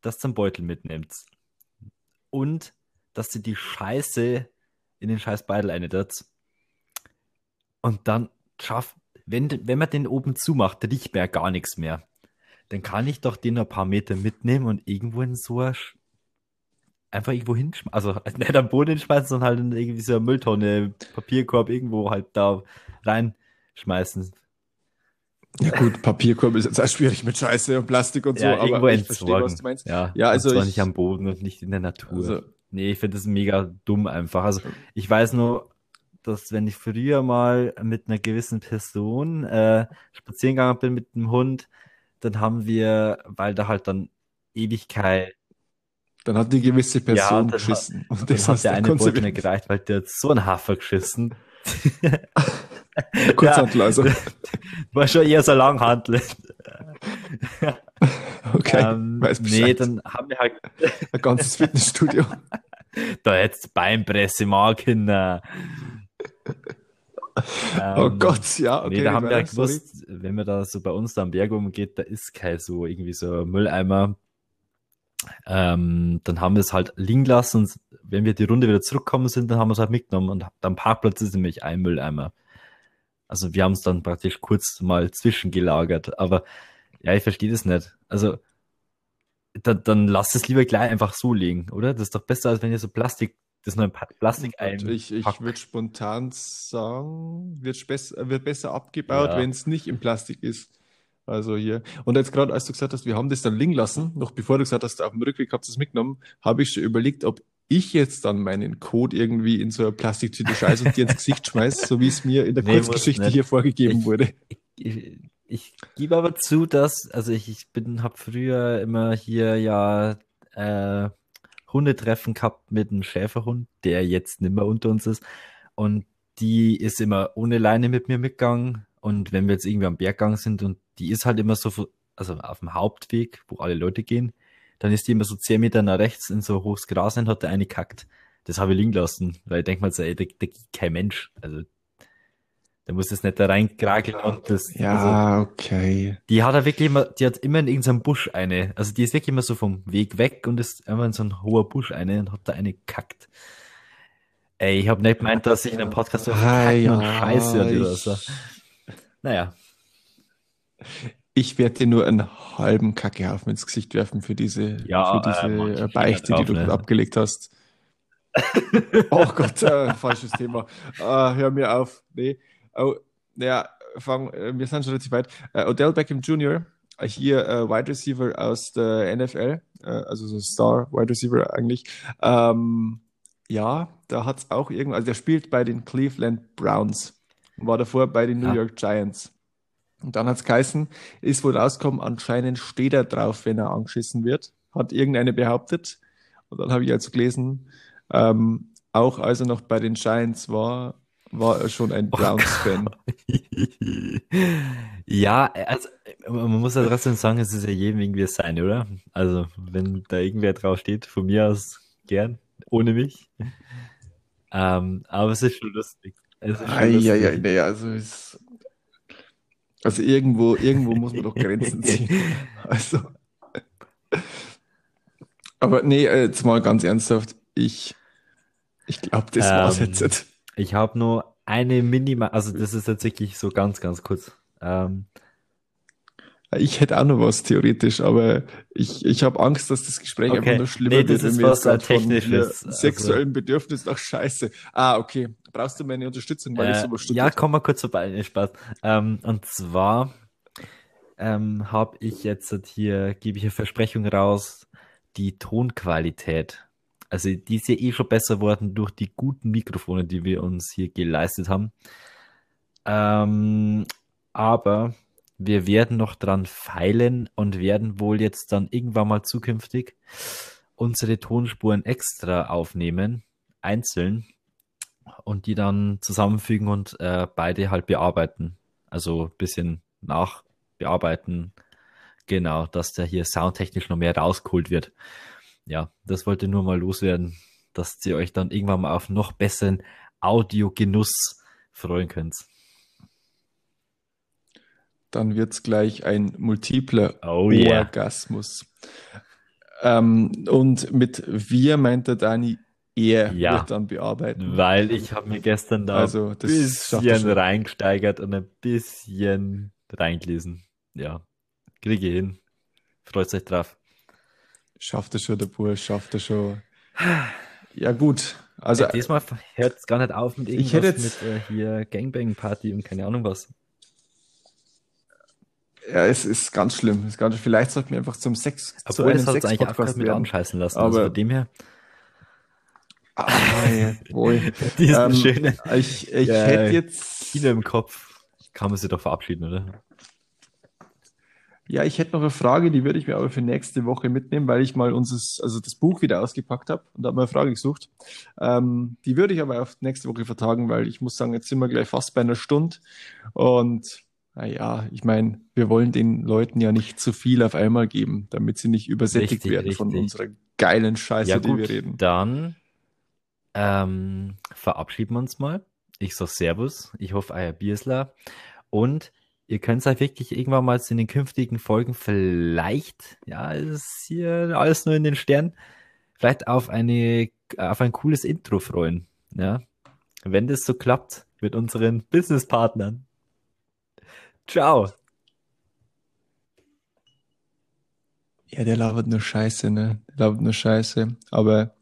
dass ihr Beutel mitnimmt. Und dass ihr die Scheiße in den scheiß Beutel einettet. Und dann schafft, wenn, wenn man den oben zumacht, riecht mir ja gar nichts mehr. Dann kann ich doch den ein paar Meter mitnehmen und irgendwo in so ein einfach irgendwo hinschmeißen. Also nicht am Boden hinschmeißen, sondern halt in irgendwie so eine Mülltonne, Papierkorb irgendwo halt da reinschmeißen. Ja gut, Papierkorb ist jetzt auch schwierig mit Scheiße und Plastik und ja, so, aber ich verstehe, was du meinst. Ja, ja also zwar ich, nicht am Boden und nicht in der Natur. Also, nee, ich finde das mega dumm einfach. Also ich weiß nur, dass wenn ich früher mal mit einer gewissen Person äh, spazieren gegangen bin mit dem Hund, dann haben wir, weil da halt dann Ewigkeit dann hat die gewisse Person ja, geschissen. Hat, und das hat der eine Beutel nicht gereicht, weil der hat so ein Hafer geschissen. Kurzhandel also. War schon eher so Langhandel. okay. Ähm, weiß nee, dann haben wir halt ein ganzes Fitnessstudio. da jetzt Beinpresse mal Kinder. oh ähm, Gott, ja, okay. Nee, da haben wir halt gewusst, wenn man da so bei uns da am Berg umgeht, da ist kein so irgendwie so Mülleimer. Ähm, dann haben wir es halt liegen lassen und wenn wir die Runde wieder zurückkommen sind, dann haben wir es halt mitgenommen und am Parkplatz ist nämlich ein Mülleimer. Also wir haben es dann praktisch kurz mal zwischengelagert, aber ja, ich verstehe das nicht. Also dann, dann lasst es lieber gleich einfach so liegen, oder? Das ist doch besser, als wenn ihr so Plastik, das neue Plastik ein. Ich, ich würde spontan sagen, wird, besser, wird besser abgebaut, ja. wenn es nicht im Plastik ist. Also hier. Und jetzt gerade, als du gesagt hast, wir haben das dann liegen lassen, noch bevor du gesagt hast, auf dem Rückweg habt ihr es mitgenommen, habe ich schon überlegt, ob ich jetzt dann meinen Code irgendwie in so eine Plastiktüte scheiße und dir ins Gesicht schmeiß, so wie es mir in der nee, Kurzgeschichte hier vorgegeben ich, wurde. Ich, ich, ich gebe aber zu, dass, also ich, ich bin, habe früher immer hier ja äh, Hundetreffen gehabt mit einem Schäferhund, der jetzt nicht mehr unter uns ist. Und die ist immer ohne Leine mit mir mitgegangen. Und wenn wir jetzt irgendwie am Berggang sind und die ist halt immer so, also auf dem Hauptweg, wo alle Leute gehen, dann ist die immer so zehn Meter nach rechts in so hohes Gras und hat der eine kackt. Das habe ich liegen lassen, weil ich denke mal so, ey, da, da geht kein Mensch. Also, da muss das nicht da reinkrakeln und das. Ja, also, okay. Die hat er wirklich immer, die hat immer in irgendeinem Busch eine. Also, die ist wirklich immer so vom Weg weg und ist immer in so ein hoher Busch eine und hat da eine kackt. Ey, ich habe nicht gemeint, dass ich in einem Podcast so ah, ja, Scheiße oder so. Naja. Ich werde dir nur einen halben Kackehaufen ins Gesicht werfen für diese, ja, für diese äh, Beichte, die du ne? abgelegt hast. oh Gott, äh, falsches Thema. Äh, hör mir auf. Nee. Oh, ja, fang, äh, wir sind schon relativ weit. Äh, Odell Beckham Jr., äh, hier Wide Receiver aus der NFL, also so Star Wide Receiver eigentlich. Ähm, ja, da hat es auch irgendwo, also der spielt bei den Cleveland Browns, war davor bei den New ja. York Giants. Und dann hat es geheißen, ist wohl rausgekommen, anscheinend steht er drauf, wenn er angeschissen wird. Hat irgendeine behauptet. Und dann habe ich also gelesen, ähm, auch als er noch bei den Giants war, war er schon ein oh Browns-Fan. ja, also man muss ja trotzdem sagen, es ist ja jedem irgendwie sein, oder? Also, wenn da irgendwer drauf steht, von mir aus gern, ohne mich. Ähm, aber es ist schon lustig. Es ist schon ei, lustig. Ei, ei, nee, also es also irgendwo, irgendwo muss man doch Grenzen ziehen. Also. Aber nee, jetzt mal ganz ernsthaft. Ich, ich glaube, das ähm, war's jetzt. Ich habe nur eine Minima, also das ist jetzt wirklich so ganz, ganz kurz. Ähm, ich hätte auch noch was theoretisch, aber ich, ich habe Angst, dass das Gespräch okay. einfach nur schlimmer nee, das wird. Ist was jetzt technisches. Von sexuellen also. Bedürfnis nach Scheiße. Ah, okay. Brauchst du meine Unterstützung, weil äh, ich sowas studiert Ja, komm mal kurz vorbei. Nee, Spaß. Ähm, und zwar ähm, habe ich jetzt hier, gebe ich eine Versprechung raus, die Tonqualität. Also die ist ja eh schon besser worden durch die guten Mikrofone, die wir uns hier geleistet haben. Ähm, aber wir werden noch dran feilen und werden wohl jetzt dann irgendwann mal zukünftig unsere Tonspuren extra aufnehmen, einzeln, und die dann zusammenfügen und äh, beide halt bearbeiten. Also ein bisschen nachbearbeiten. Genau, dass der hier soundtechnisch noch mehr rausgeholt wird. Ja, das wollte nur mal loswerden, dass ihr euch dann irgendwann mal auf noch besseren Audiogenuss freuen könnt dann wird es gleich ein multipler oh, yeah. Orgasmus. Ähm, und mit wir meint der Dani, er ja, wird dann bearbeiten. Weil ich habe mir gestern da also, ein bisschen reingesteigert und ein bisschen reingelesen. Ja, kriege ich hin. Freut euch drauf. Schafft er schon, der Bursch, schafft er schon. Ja, gut. Also, ja, diesmal hört es gar nicht auf mit irgendwas ich hätte jetzt, mit äh, hier Gangbang-Party und keine Ahnung was. Ja, es ist ganz schlimm. Es ist ganz, vielleicht sollten wir einfach zum Sex, Aber zu einem Sex eigentlich Podcast mit anscheißen lassen. Also Aber also von dem her. Ah, ja, wohl. Diesen ähm, schönen. Ich, ich ja, hätte jetzt. Kino im Kopf. Kann man sich doch verabschieden, oder? Ja, ich hätte noch eine Frage, die würde ich mir aber für nächste Woche mitnehmen, weil ich mal unseres, also das Buch wieder ausgepackt habe und habe mal eine Frage gesucht. Ähm, die würde ich aber auf nächste Woche vertagen, weil ich muss sagen, jetzt sind wir gleich fast bei einer Stunde und naja, ich meine, wir wollen den Leuten ja nicht zu viel auf einmal geben, damit sie nicht übersättigt richtig, werden richtig. von unserer geilen Scheiße, ja, die wir reden. Dann ähm, verabschieden wir uns mal. Ich sag Servus, ich hoffe, euer Biersler. Und ihr könnt es halt wirklich irgendwann mal in den künftigen Folgen vielleicht, ja, ist hier alles nur in den Sternen, vielleicht auf eine, auf ein cooles Intro freuen, ja. Wenn das so klappt mit unseren Businesspartnern. Ciao. Ja, der labert nur Scheiße, ne? Der labert nur Scheiße. Aber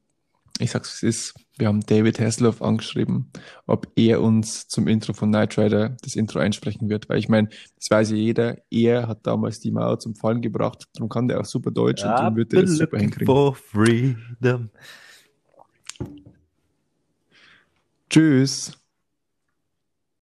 ich sag's, es ist. Wir haben David Hasselhoff angeschrieben, ob er uns zum Intro von Knight Rider das Intro einsprechen wird. Weil ich meine, das weiß ja jeder, er hat damals die Mauer zum Fallen gebracht, darum kann der auch super Deutsch und darum wird er das super hinkriegen. For freedom. Tschüss.